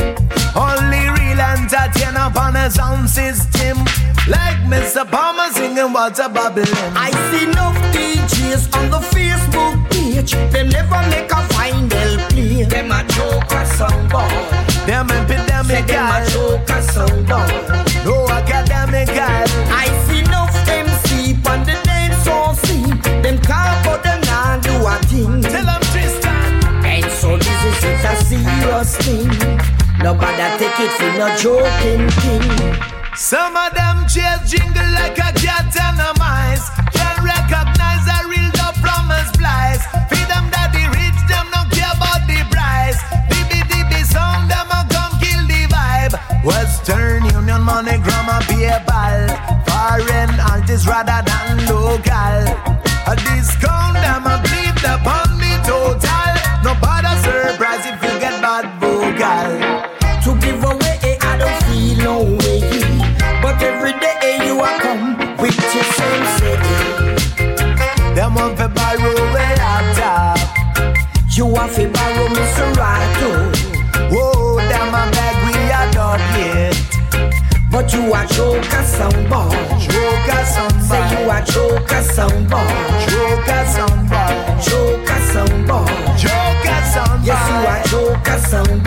Only real entertainer on a sound system. Like Mr. Palmer singing water bubbling. I see no DJs on the Facebook page. Them never make a final play. Them a joke a song boy. Them epidemic Them a joke a song boy. No academic guys. I see no MC on the dance hall scene. Them call but them not do a thing. Tell them Triston. And so this is it a serious thing. Nobody take it for no joking thing. Some of them chase jingle like a cat and a mice. Can't recognize a real dog from a splice. Feed them daddy rich, them don't care about the price. DB DB song, them a come kill the vibe. Western Union, MoneyGram, and PayPal. Foreign artists rather than local. A discount, You have to borrow me Serato. Whoa, oh, them a beg we are not yet. But you are joker sound boy. Joker sound Say you are joker sound boy. Joker sound boy. Joker sound boy. Joker sound Yes, you are joker sound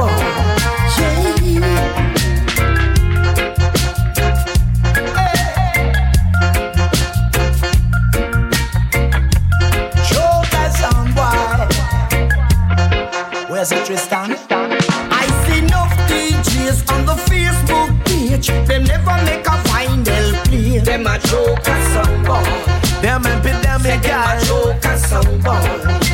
It, Triston? I see no DJs on the Facebook page. Them never make a final play. Them a joker sound boy. Them epidemic Them a guys. joker sound boy.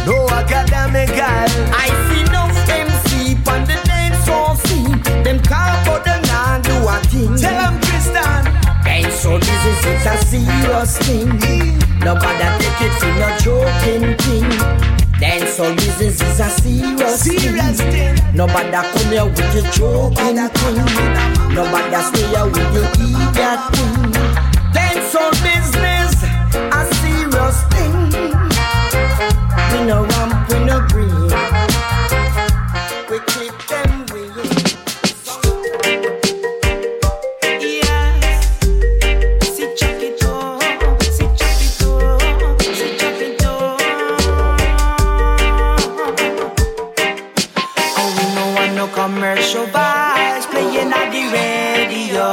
No academic guys. I see no MC on the dance hall scene. Them call but them not do a thing. Tell them Triston. And so this is it's a serious thing. Mm. Nobody take it for no joking thing. So this is a serious, Serious thing. thing. Nobody come here with your joking thing. Nobody stay here with your idiot thing. Commercial vibes playing at the radio.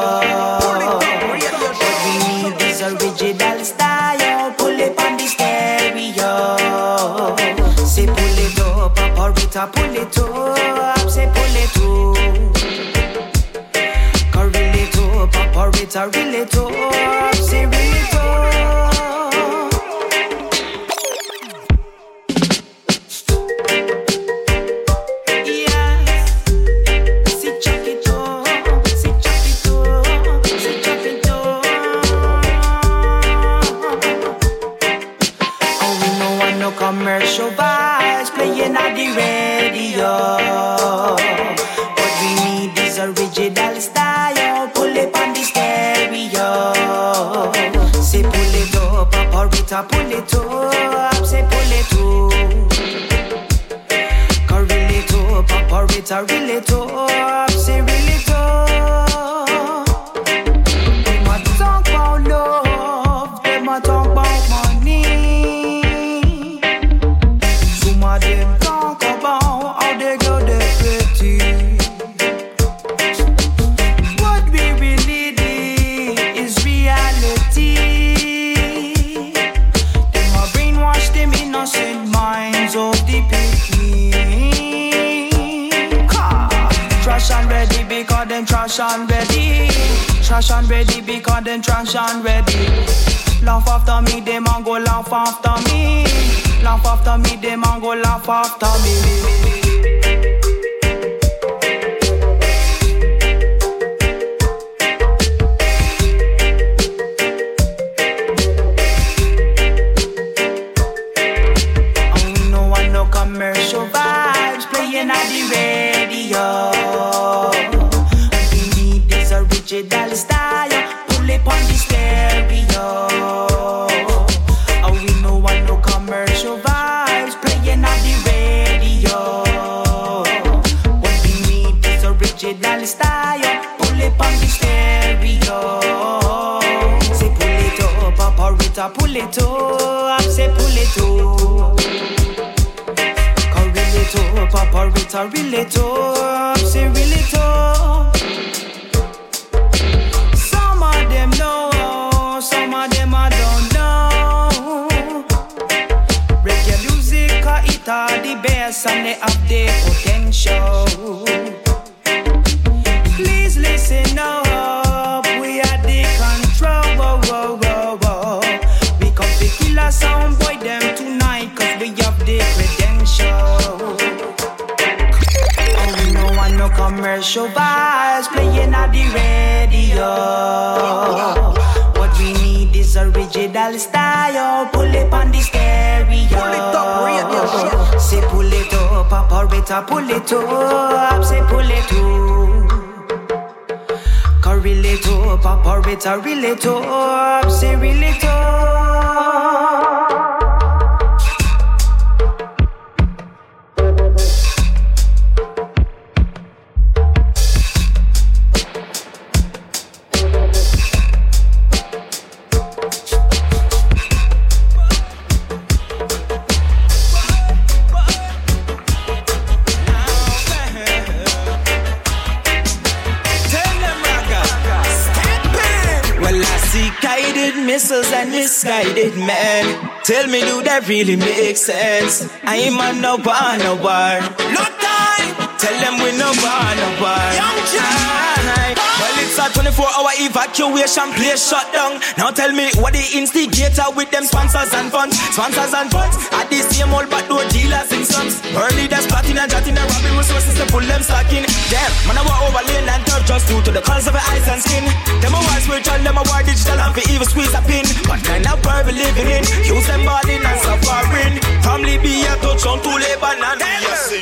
What we need is original style. Pull it on the stereo. Say pull it up, operator, pull it up. Say pull it up. Reel it up, operator, reel it up. Missiles and misguided men. Tell me, do that really make sense? I ain't man no bar, no bar. No time. Tell them we no bar, no bar. Young Aye. Well, it's a 24 hour evacuation place shut down. Now tell me what the instigator with them sponsors and funds. Sponsors and funds. At the same old backdoor dealers in slums. Early that's plotting and jotting and robbing resources to pull them stocking. Damn, man, I walk over lane and turf just due to the colors of the eyes and skin. Them a war spiritual, them a war digital and for evil squeeze a pin. What kind of world we living in? Use them body and suffering. Family be a touch on to Lebanon. Yes,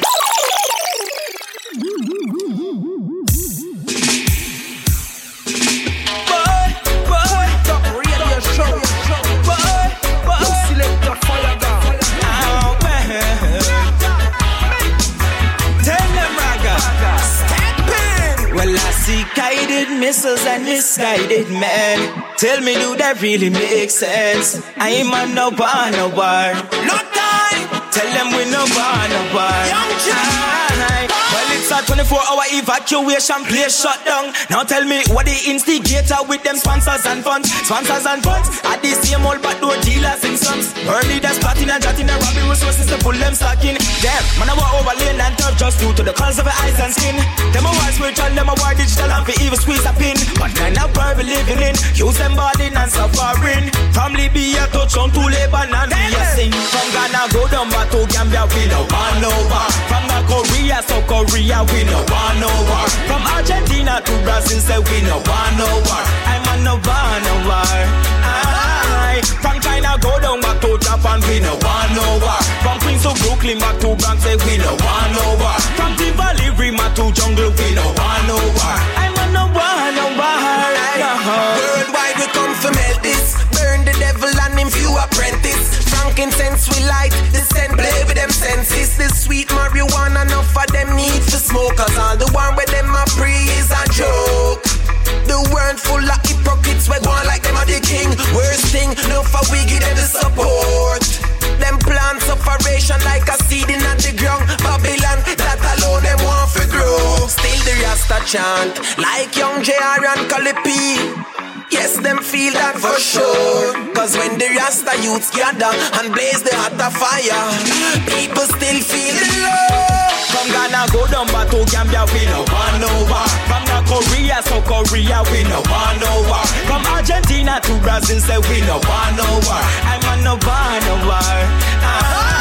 missiles and misguided men. Tell me, do that really make sense? I ain't man no bar, no bar. No time. Tell them we no bar, no bar. Well, it's a 24 hour evacuation place shut down. Now tell me what the instigator with them sponsors and funds. Sponsors and funds. At the same old backdoor dealers in slums. Early that's plotting and jotting and robbing resources to pull them stocking. Damn, man, I walk over lane and turf just due to the colors of the eyes and skin. Them a war spiritual, them a war digital and for evil squeeze a pin. What kind of world we living in? Use them body and suffering. Family be a touch on to Lebanon. Be a sing. From Ghana go down back to Gambia, we want no war. From the Korea, South Korea, we no want no war. From Argentina to Brazil, say we no want no war. I'm on no war, no war. Aye. From China go down back to Japan, we no want no war. From Queens to Brooklyn, back to Bronx, say we no want no war. From Valley, Rima to jungle, we no want no war. Incense we light. The scent play with them senses. The sweet marijuana, enough for them need to smoke. Cause all the one with them a pre is a joke. The world full of hypocrites, we going like them are the king. Worst thing, no for we give them the support. Them plants operation like a seed in the ground. Babylon, that alone them want to grow. Still the Rasta chant, like young JR and Calipi. Yes, them feel that for sure. Cause when the Rasta youths gather and blaze the hotter fire, people still feel the love. From Ghana go down back to Gambia, we no no war. From the Korea, so Korea, we no no war. From Argentina to Brazil, say we no no war. I'm on no war, no war.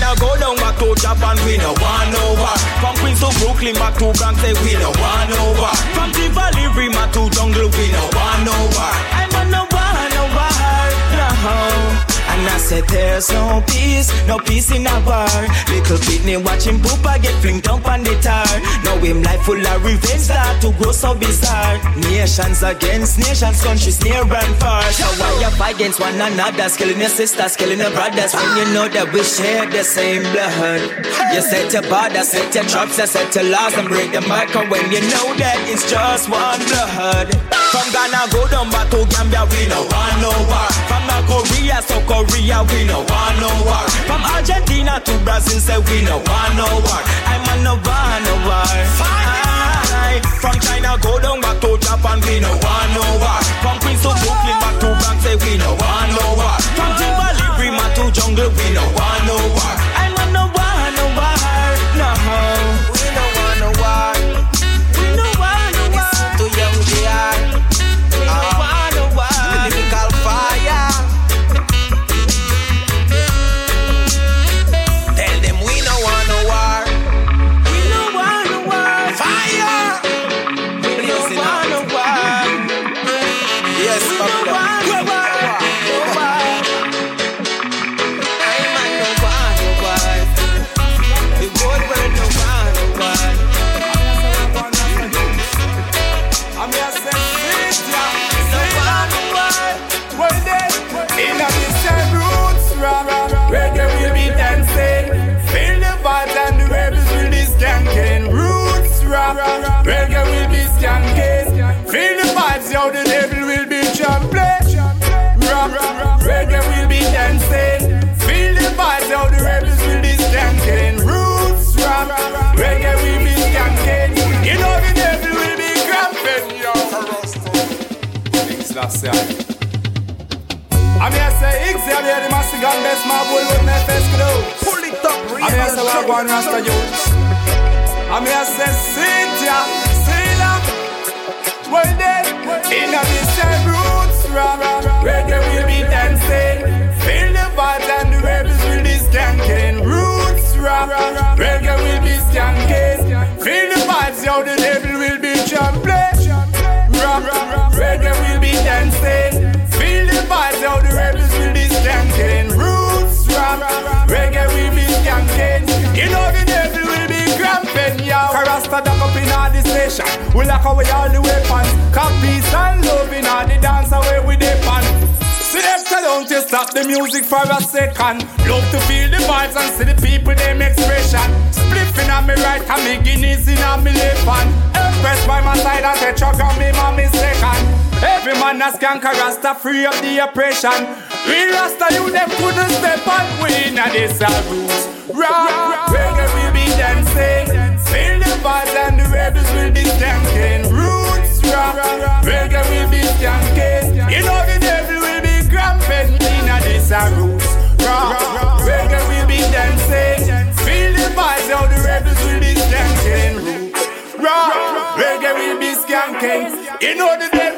China go down back to Japan, we no no war. From Queens to Brooklyn, back to Bronx, say we no no war. From the Valley, Rima to Jungle, we no no war. I'm on war, no war, no. And I said there's no peace, no peace in our war. Little Pitney watching Poopa get flinked up on the tar. Now him life full of revenge that to grow so bizarre. Nations against nations, countries near and far. So why fight against one another, killing your sisters, killing your brothers when you know that we share the same blood? You set your border, set your traps, you set your laws and break the marker when you know that it's just one blood. From Ghana go down back to Gambia, we no want no war. From the Korea, so Korea, we no want no war. From Argentina to Brazil, say we no want no war. I'm on no war, no war. From China go down back to Japan, we no want no war. From Queens to Brooklyn back to Bronx, say we no want no war. From Timberley, Rima to Jungle, we no want Year. I'm here say Xavier the master gun best boy with my face go. Pull it up, I'm here say we're going rasta youths. I'm here say Cynthia, Sila. Well then, in a distant roots, rah, reggae will be dancing. Feel the vibes and the rebels will be skanking. Roots, rah, reggae will be skanking. Feel the vibes, yo, the devil will be jumping. Rah, reggae will be dancing. Feel the vibes, yo, the rebels will be skanking. Roots, rah, reggae will be skanking. You know the devil will be cramping, yo. Karasta duck up in all this nation. We lock away all the weapons. Peace and love in all the dance away with the pan. Don't you stop the music for a second. Love to feel the vibes and see the people them expression. Spliffing on me right and me Guinness in on me left hand. Empress by my side and tetragram me mommy second. Every man a skank a rasta free of the oppression. We rasta you them couldn't step on. We inna this a roots. Rock, reggae will be dancing. Feel the vibes and the rebels will be skanking. Roots, rock, reggae will be skanking. You know the A roots. Rock, will be dancing. Feel the vibes how the rebels will be rock, will be skanking. You know the devil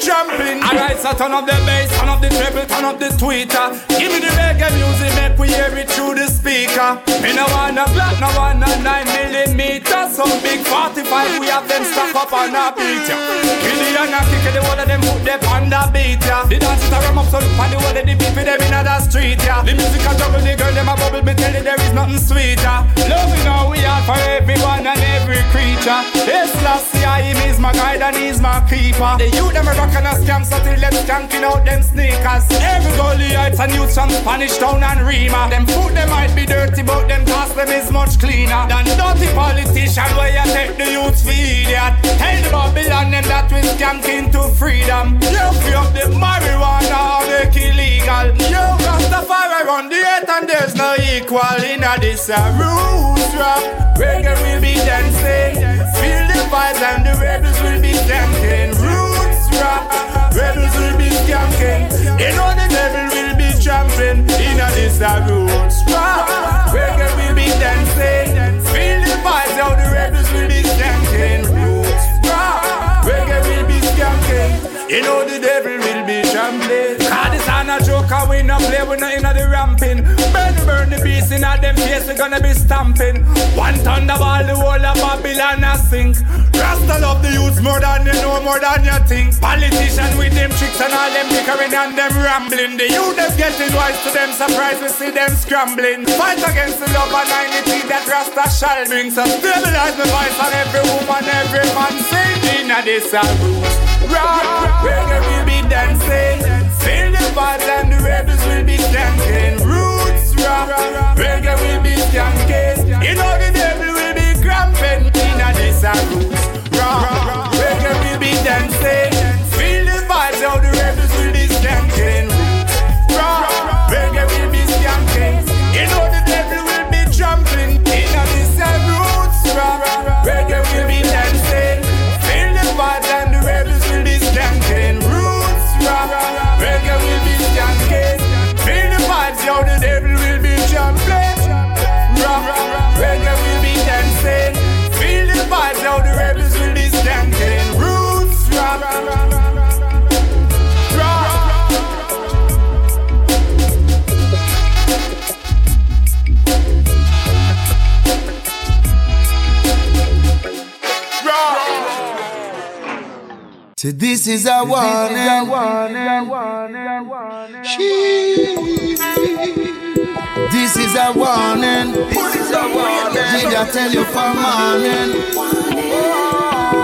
trampling. Alright, so turn up the bass, turn up the treble, turn up the tweeter. Give me the reggae music, make we hear it through the speaker. Me no want a black, no want a nine millimeter. Some big 45, we have them stuck up on a beat. Kill the young and kick the one of them put them on the beat ya. The dance is a rum up, so look on the one of the beat them in the street ya. The music a juggle, the girl them a bubble, me tell you there is nothing sweeter. Love you know we are for everyone and every creature. This last year, him is my guide and he's my keeper. The youth them a rock can a scam, so till them skanking out them sneakers. Every gully heights and youth from Spanish Town and Rima. Them food them might be dirty, but them cost them is much cleaner than dirty politician where you take the youth for idiot. Tell the Babylon them that we skanking to freedom. You free up the marijuana, make illegal. You Rastafari run the earth and there's no equal in a this a roots rap. Reggae will be dancing, feel the vibes and the rebels will be skanking. Roots rebels will be skanking. You know the devil will be trampling in a this roots. Reggae will be dancing, feel the vibes how the rebels will be skanking. Roots reggae will be skanking. You know the devil will be trampling. Cause this ain't a joke, we not play, we not inna the ramping. Burn, burn the beast them face, we gonna be stamping. One thunderball, the whole of Babylon a sink. Rasta love the youth more than you know, more than you think. Politician with them tricks and all them bickering and them rambling. The youth is getting wise to them, surprise we see them scrambling. Fight against the love and unity that Rasta shall bring. So stabilize the voice on every woman, every man sing. Inna this a roots. Rock, reggae will be dancing. Feel the vibes and the rebels will be skanking. Roots rock, reggae will be skanking. You know the devil will be cramping. This a roots rock, reggae will be dancing. Feel the vibes how the So this is a warning. She. This is a warning. This is a warning. Did I tell you for morning?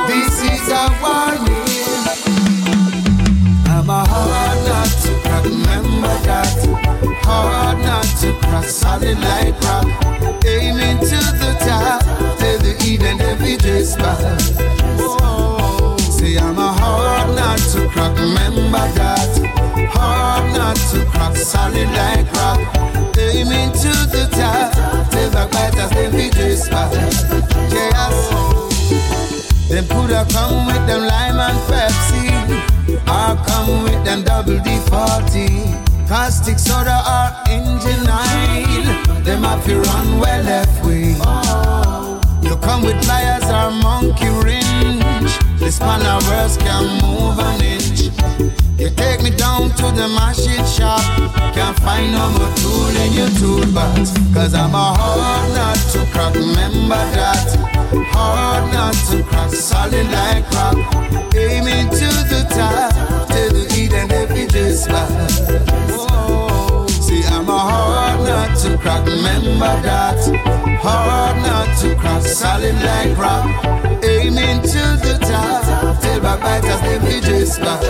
This is a warning. I'm a hard not to crack. Remember that. Hard not to crack. Solid like rock. Aiming to the top. Till the Eden every day spot. I'm a hard not to crack, remember that. Hard not to crack, solid like rock. Aiming to the top, till the biters they be spot. Yes. Them coulda come with them lime and Pepsi, or come with them double D40. Caustic soda or engine oil, them have to run well left way. You come with pliers or monkey wrench. This man of words can move an inch. You take me down to the machine shop. Can't find no more tool in your toolbox. Cause I'm a hard nut to crack, remember that. Hard nut to crack, solid like rock. Aiming to the top, till the Eden every day spot. Oh, Whoa. See, I'm a hard nut to crack, remember that. Hard nut to crack, solid like rock. Aiming to the top, till my biters them be just back.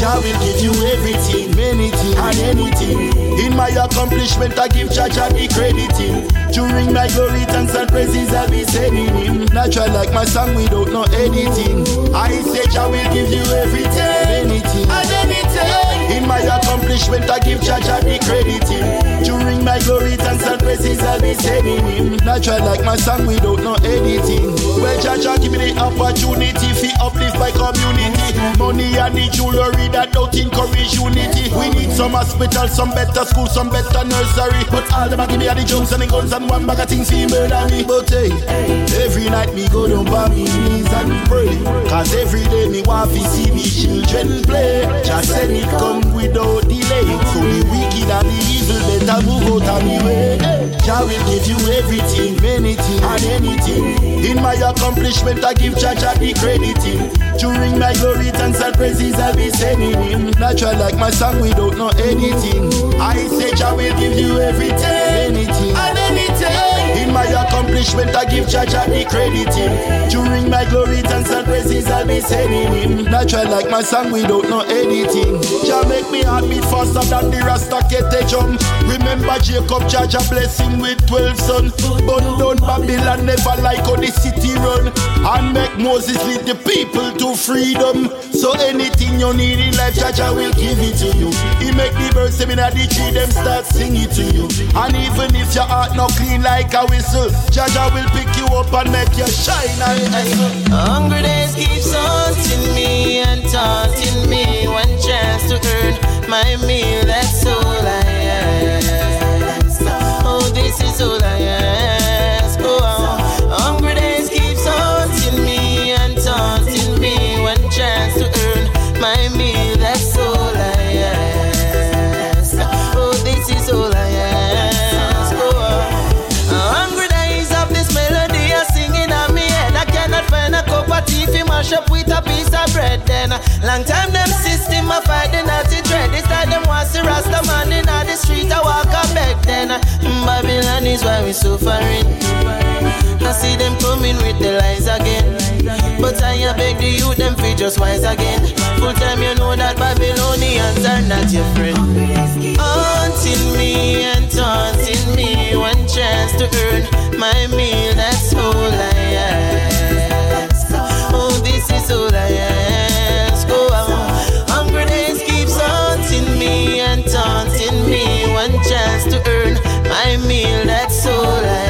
Jah will give you everything, anything and anything. In my accomplishment, I give Jah Jah the credit in. During my glory, thanks and praises, I'll be sending him. Natural like my song without no editing. I say Jah will give you everything, anything and anything. In my accomplishment, I give Jah the credit in. During my glory, thanks and praises, I'll be sending him. Natural like my song without no editing. Well, Jah give me the opportunity to uplift my community. Money and the jewelry that don't encourage unity. We need some hospital, some better school, some better nursery. But all them a give me are the jumps and the guns and one bag of things for murder me. But hey, every night me go down by me knees and pray. Cause every day me want to see me children play. Just send it come accomplishment, I give Jah the credit in. During my glory, and praises, I'll be sending him. Natural like my song without no editing. I say Jah will give you everything, anything anything. My accomplishment, I give Jah the credit in. During my glory, thanks and praises, I'll be sending him. Natural like my song, we don't know anything. Jah make me heart beat faster than the Rasta get a jump. Remember Jacob, Jah bless him with twelve sons. But down Babylon never like how the city run. And make Moses lead the people to freedom. So anything you need in life, Jah will give it to you. He make the birds them in the tree, them start singing to you. And even if your heart not clean like a whistle, Jah will pick you up and make you shine. Hungry days keeps haunting me and taunting me. One chance to earn my meal, that's all I ask. Oh, this is all I ask. Up with a piece of bread. Then long time them system a fight the naughty dread. It's like them want see Rasta man in the street. I walk a beg. Then mm, Babylon is why we suffering. I see them coming with the lies again. But I beg the youth them fi just wise again. Full time you know that Babylonians are not your friend. Haunting me and taunting me. One chance to earn my meal. That's all I ask. All I ask. Oh, hungry days keeps haunting me and taunting me. One chance to earn my meal. That's all I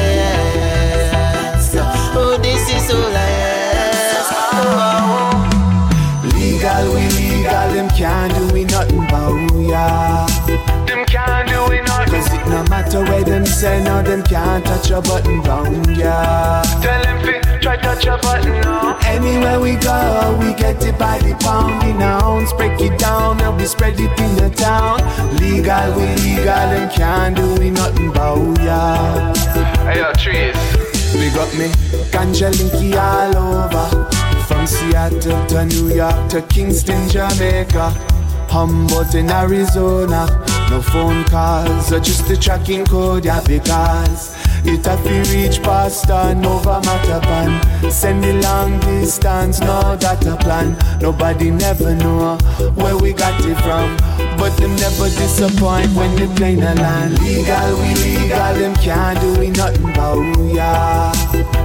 them say, no, them can't touch your button round ya. Tell them fi try touch your button now. Anywhere we go, we get it by the pound in ounce. Break it down and we spread it in the town. Legal, we legal, them can't do we nothing about ya. Hey, yo, trees. Big up me, ganja linky all over. From Seattle to New York to Kingston, Jamaica. Humboldt in Arizona. No phone calls or just the tracking code, yeah, because it have to reach past and over Mattapan. Send the long distance, no data plan. Nobody never know where we got it from. But them never disappoint when they play the land. Legal, we legal, them can't do we nothing about ya.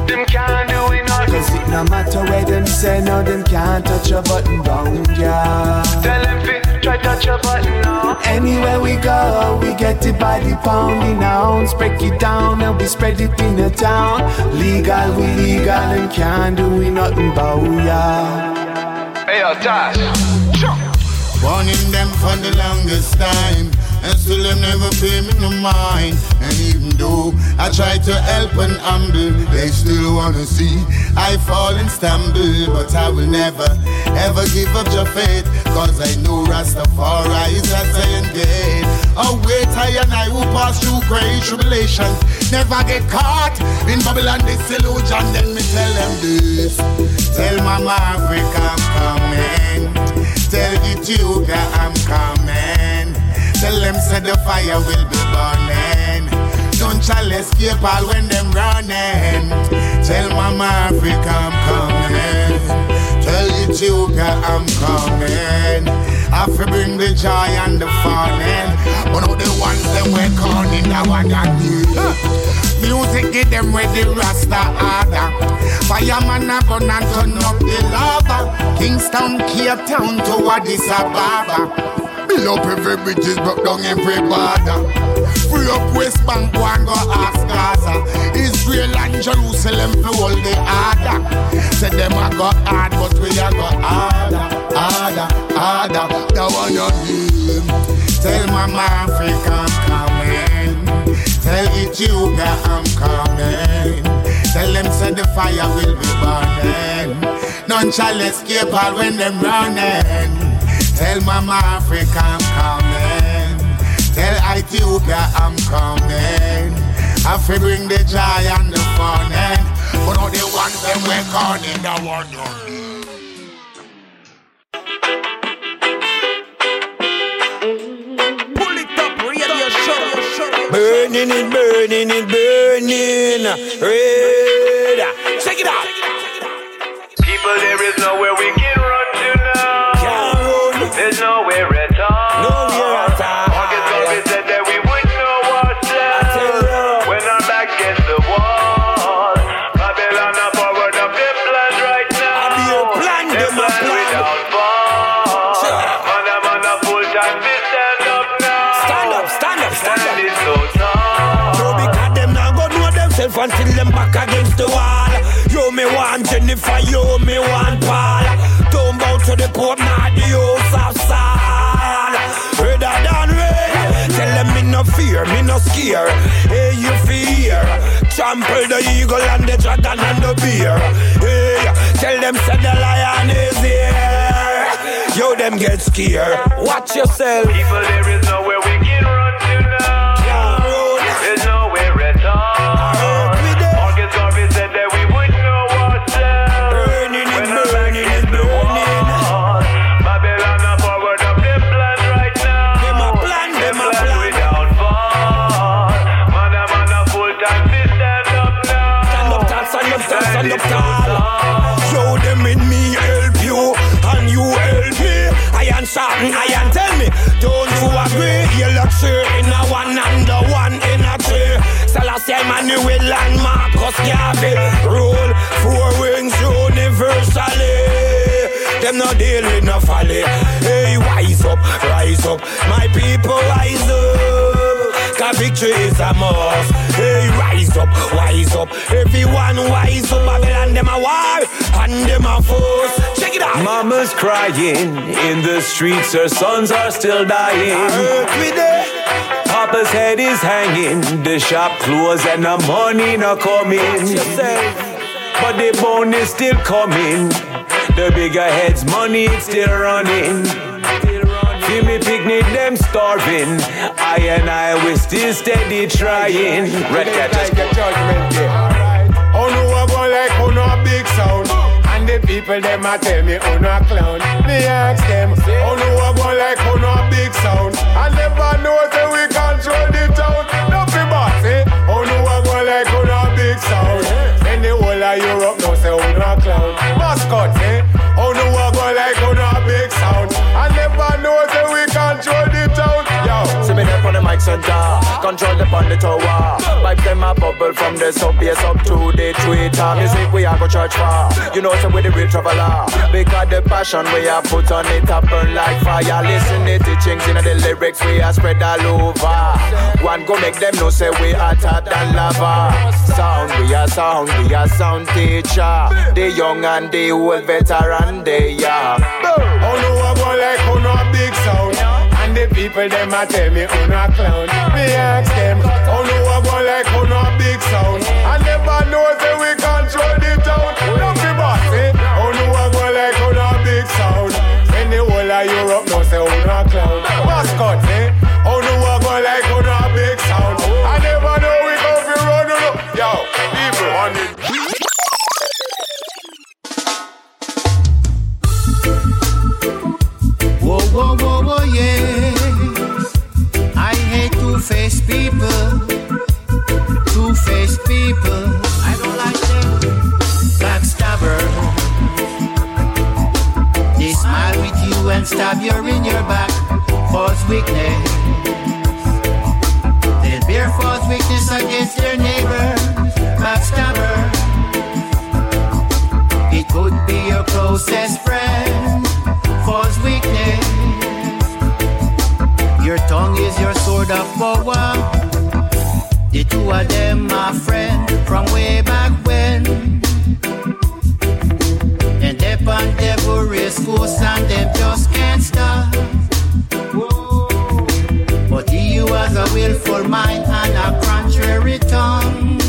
Them can't do we nothing. Cause it no matter where them say, no, them can't touch a button round ya. Tell them fi try touch your button now. Anywhere we go, we get it by the pound in ounce. Break it down and we spread it in the town. Legal, we legal, and can't do we nothing about ya. Hey, yo, Tosh. Warning them for the longest time. And still them never pay me no mind. And even though I try to help and humble, they still wanna see I fall and stumble. But I will never, ever give up your faith. Cause I know Rastafari is a saying gate. Oh, wait, I and I will pass through great tribulations Never get caught in Babylon disillusion. Then me tell them this. Tell Mama Africa I'm coming. Tell Ethiopia I'm coming. Tell them say the fire will be burning. Don't shall escape all when them running. Tell Mama Africa I'm coming. Tell Ethiopia I'm coming. I fi bring the joy and the fun But all the ones them we calling that one and Music get them ready Rasta order Fireman a gun and turn up the lava Kingston, Cape Town to Addis Ababa Build up every bridges, broke down every border. Free up West Bank, go and go ask Gaza. Israel and Jerusalem to hold the order. Say them a go hard, but we a go harder Harder, harder, the one you need Tell Mama Africa I'm coming. Tell Ethiopia I'm coming. Tell them say the fire will be burning. None shall escape all when them running Tell Mama Africa I'm coming. Tell Ethiopia I'm coming. I fi bring the joy and the fun and but all the ones them we calling the one Pull it up, radio show. Burning it, burning it, burning. Red. Check it out. People, there is nowhere we scare. Hey, you fear. Trample the eagle and the dragon and the bear. Hey, tell them say the lion is here. Yo, them get scared. Watch yourself. People, there is nowhere sure in a one and the one in a three. Selassie, Emmanuel and Marcus Garvey rule four wings universally. Them no deal with no folly. Hey, wise up, rise up, my people rise up. Cause victory is a must. Hey, rise up, wise up. Everyone wise up. Babylon, them a war and them a force. Check it out. Mama's crying in the streets, her sons are still dying. Papa's head is hanging, the shop closed and the money not coming. But the bone is still coming, the bigger heads money it's still running. See me picnic, them starving. I and I we still steady trying. Red catchers. Oh no, I go like oh no a big sound. The people them a tell me oh no a clown. Me ask them, oh no, I go like oh no a big sound. I never know say we control the town. No be boss, eh? Oh no, I go like oh no a big sound. Then the whole of Europe know say oh no a clown. Mascot, eh? Center, control the on the tower. Vibes them a bubble from the sub bass up to the tweeter. Music we a go church for. You know so we the real traveler. Because the passion we a put on it a burn like fire. Listen to the teachings in the lyrics we a spread all over. One go make them know say we are hotter than lava. Sound we a sound we a sound teacher. The young and the old veteran they are. Oh no, people them a tell me oh no a clown. Me ask them, oh no, I go like oh no a big sound. I never know say we control the town. No be boss, eh? Oh no, I go like oh no a big sound. When the whole of Europe know say oh no a clown. Mascot, two-faced people. Two-faced people. I don't like them. Backstabber. They smile with you and stab you in your back. False weakness. They bear false weakness against their neighbor. Backstabber. It could be your closest friend. False weakness. Your tongue is your sword of power. The two of them are friends from way back when. And they on devil race course and them just can't stop. But who has a willful mind and a contrary tongue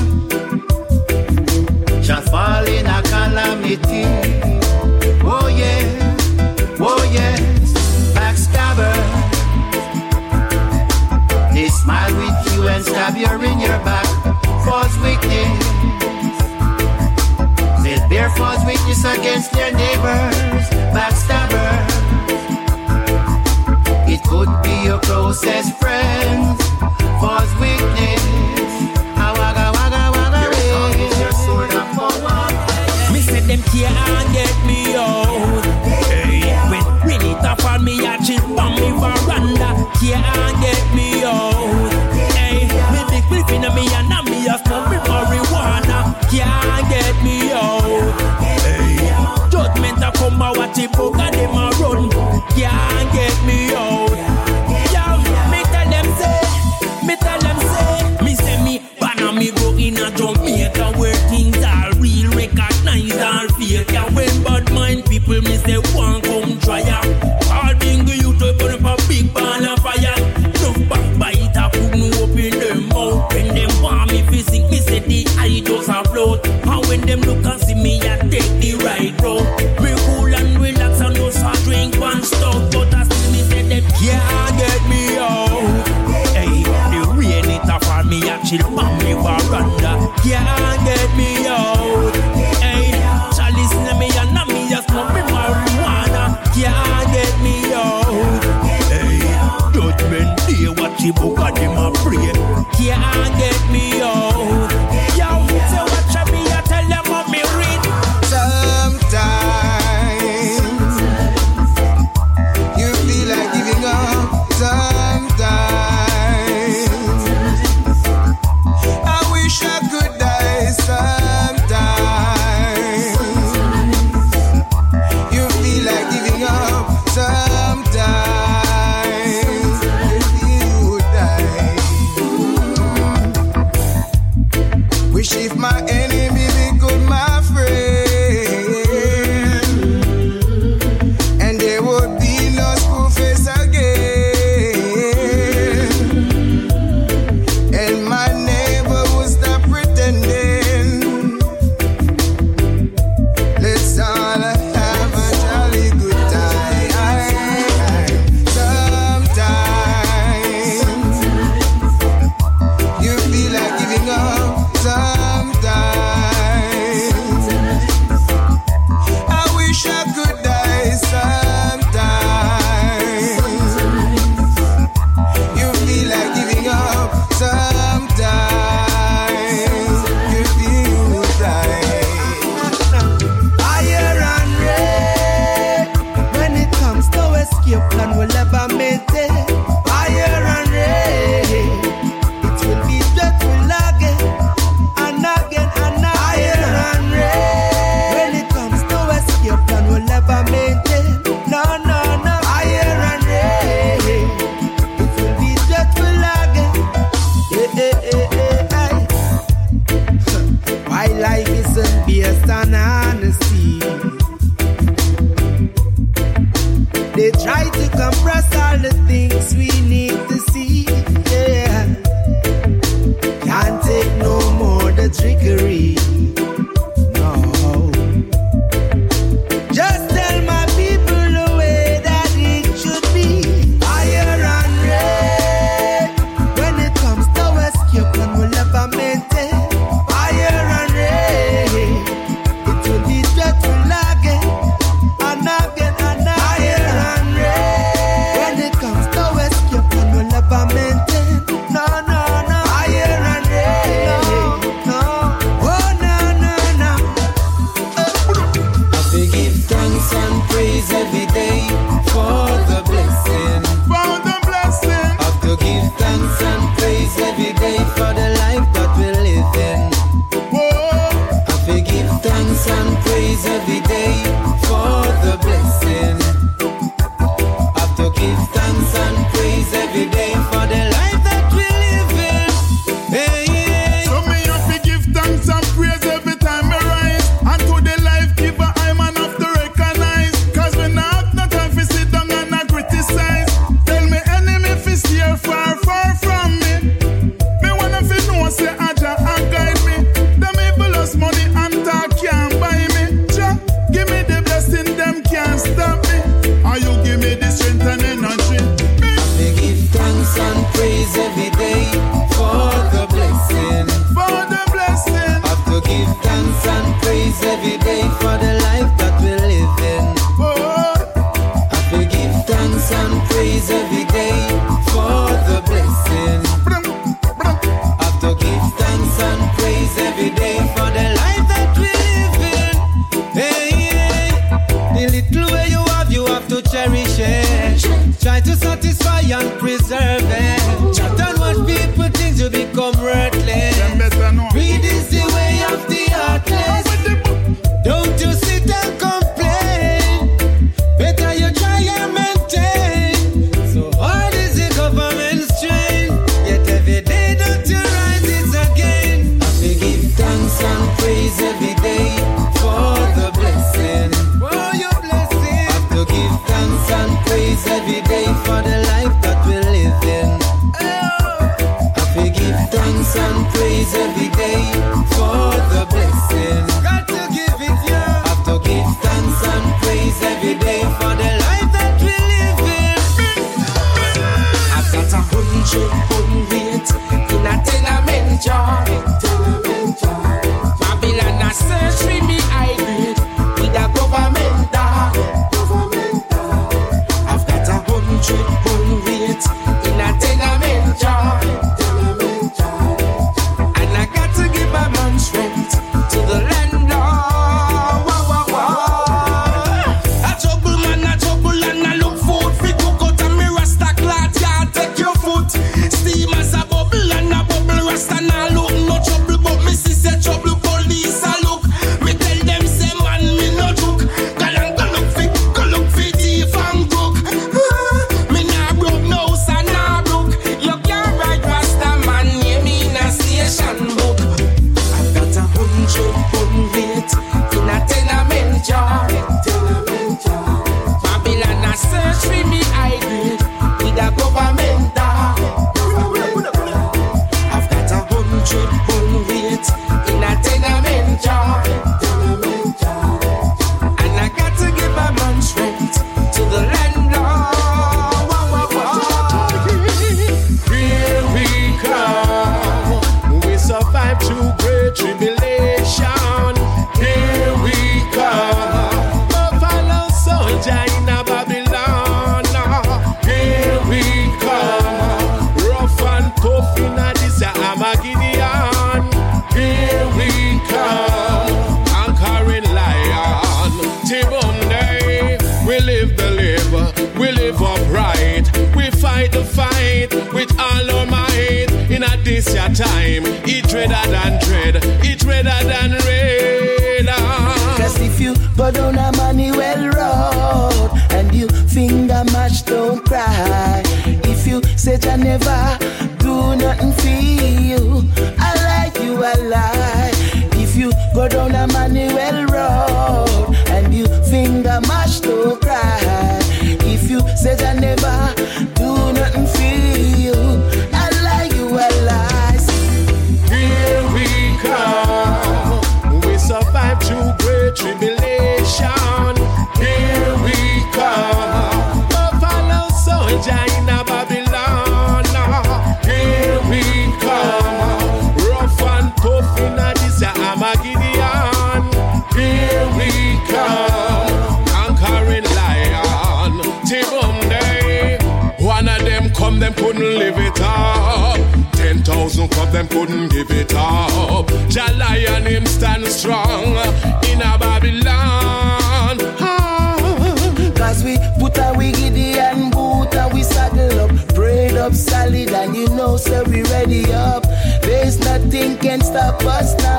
shall fall in a calamity. And stab you in your back. False weakness. They'll bear false witness against their neighbors. Backstabber. It could be your closest friends. False witness. Ah, wagga, wagga, wagga, eh. Your sword of power. Me say them can't get me out. Hey, when bring it up on me, I chill on me veranda. Can't get me out me and I'm me a smoke marijuana. Can't get me out. Judgment a come out, what if them can't get me out. Hey, Charlie's in me and I'm me just smoking marijuana. Can't get me out. Hey, judgment day, what you book at them a pray. Can't get me out. up solid and you know, so we ready up. There's nothing can stop us now.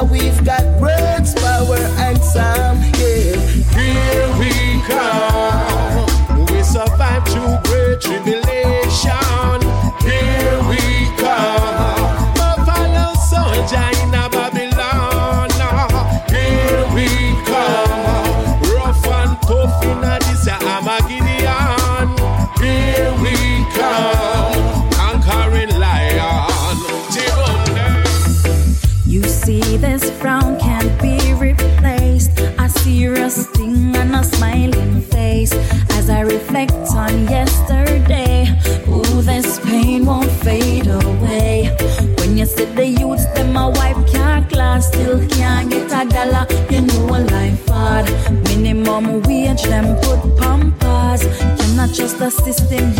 system,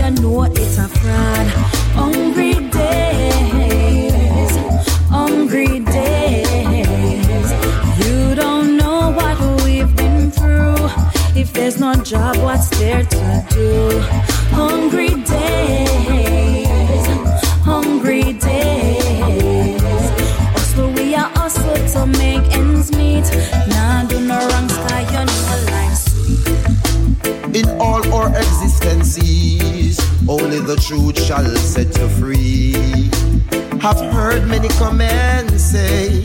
the truth shall set you free. Have heard many come and say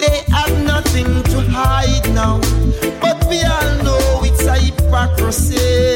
they have nothing to hide now, but we all know it's a hypocrisy.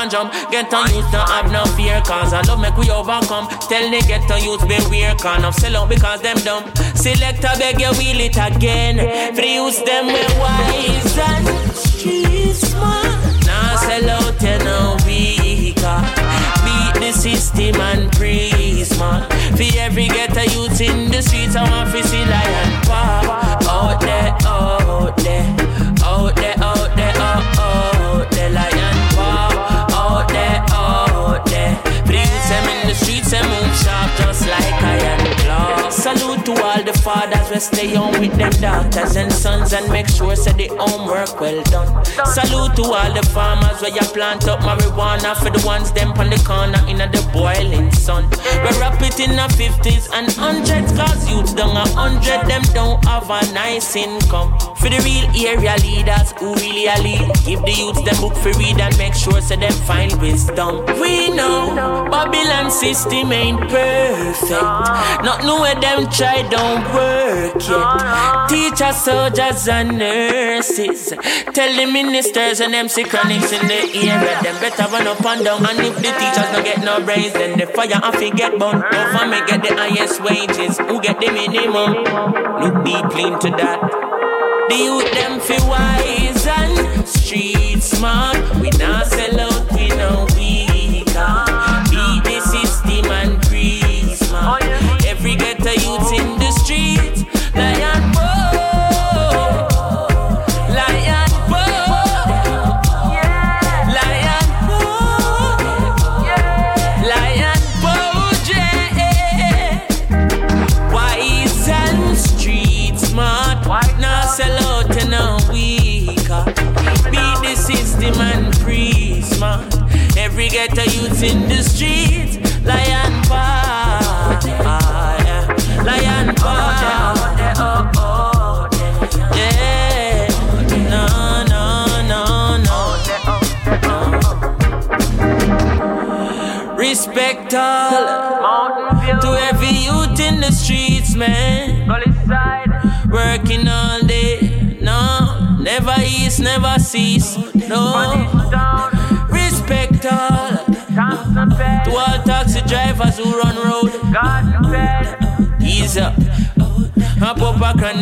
And jump, get on youth, don't have no fear, cause I love make we overcome. Tell the get on youth, beware, can of sell out because them dumb. Select a beg you wheel it again. For the youth, them we wise and street smart. Now sell out, you know, we got beat the system and prisma. For every ghetto youth in the streets, I want to see lion pop out there, Salute to all the fathers, we stay on with them daughters and sons and make sure say the homework well done. Salute to all the farmers where you plant up marijuana for the ones them on the corner in the boiling sun. We wrap it in the 50s and hundreds cause youths down a hundred them don't have a nice income. For the real area leaders who really a lead, give the youths them book for read and make sure so them find wisdom. We know Babylon system ain't perfect. Not know where them try don't work yet. Teachers, soldiers, and nurses. Tell the ministers and them chronics in the area. Them better run up and down. And if the teachers don't get no brains, then the fire off get burned. For me get the highest wages. Who get the minimum? Look deeply into that. The youth them fi wise and street smart.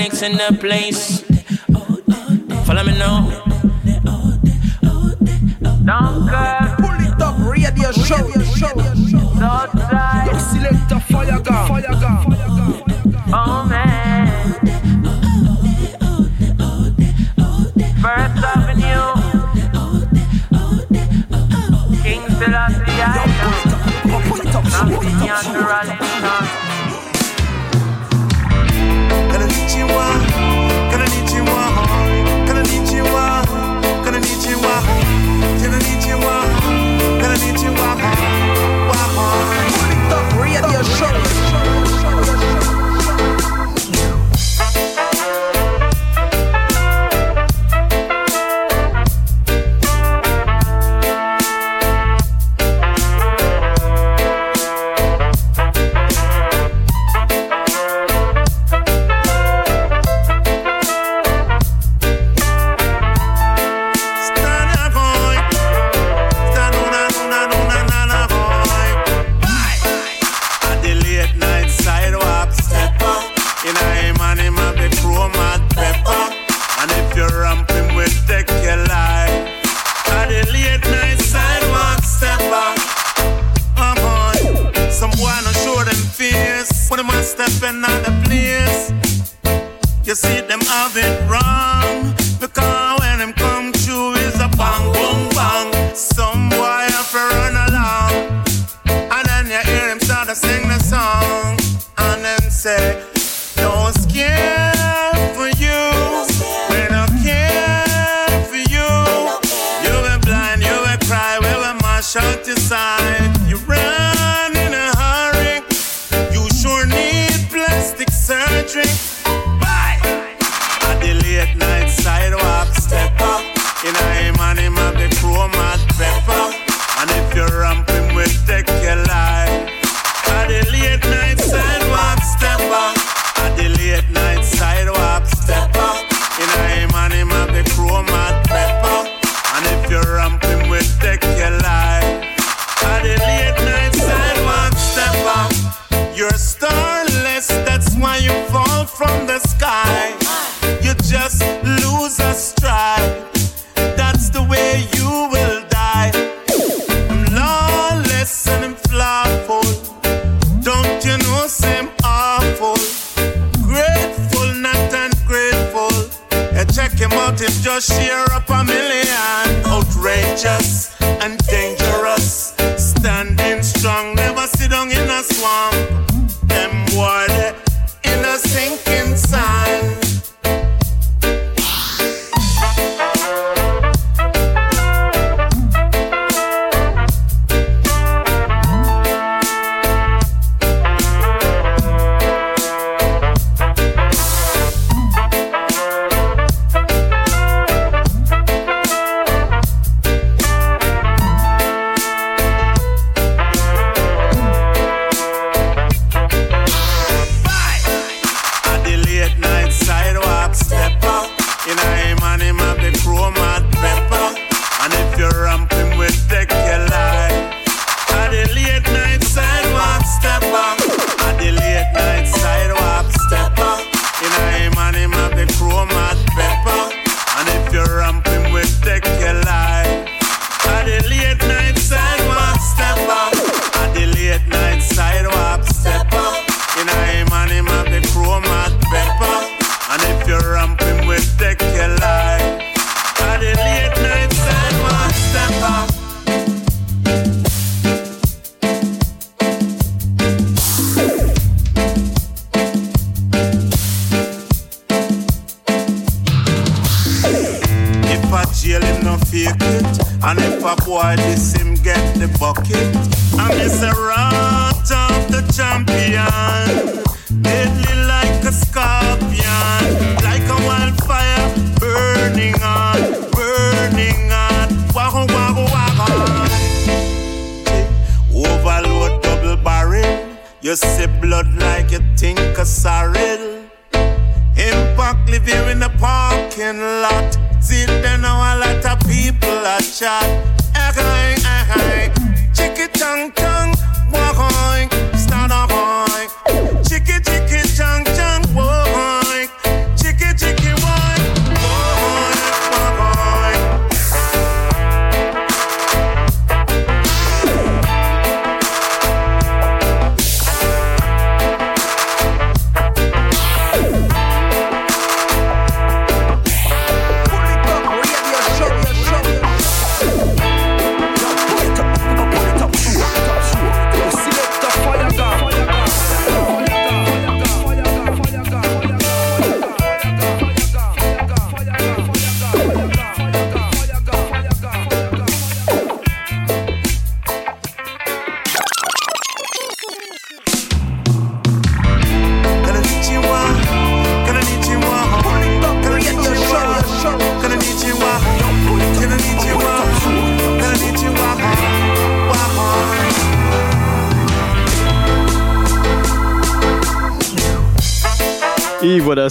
Up a in the place. Follow me now. Pull it up, radio show. Your What just share up a million? Outrageous.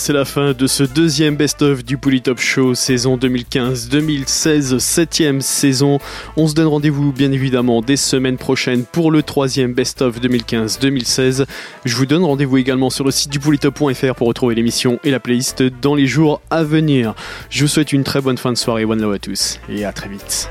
c'est la fin de ce deuxième best-of du Polytop Show saison 2015-2016, septième saison. On se donne rendez-vous bien évidemment des semaines prochaines pour le troisième best-of 2015-2016. Je vous donne rendez-vous également sur le site du polytop.fr pour retrouver l'émission et la playlist dans les jours à venir. Je vous souhaite une très bonne fin de soirée, one love à tous et à très vite.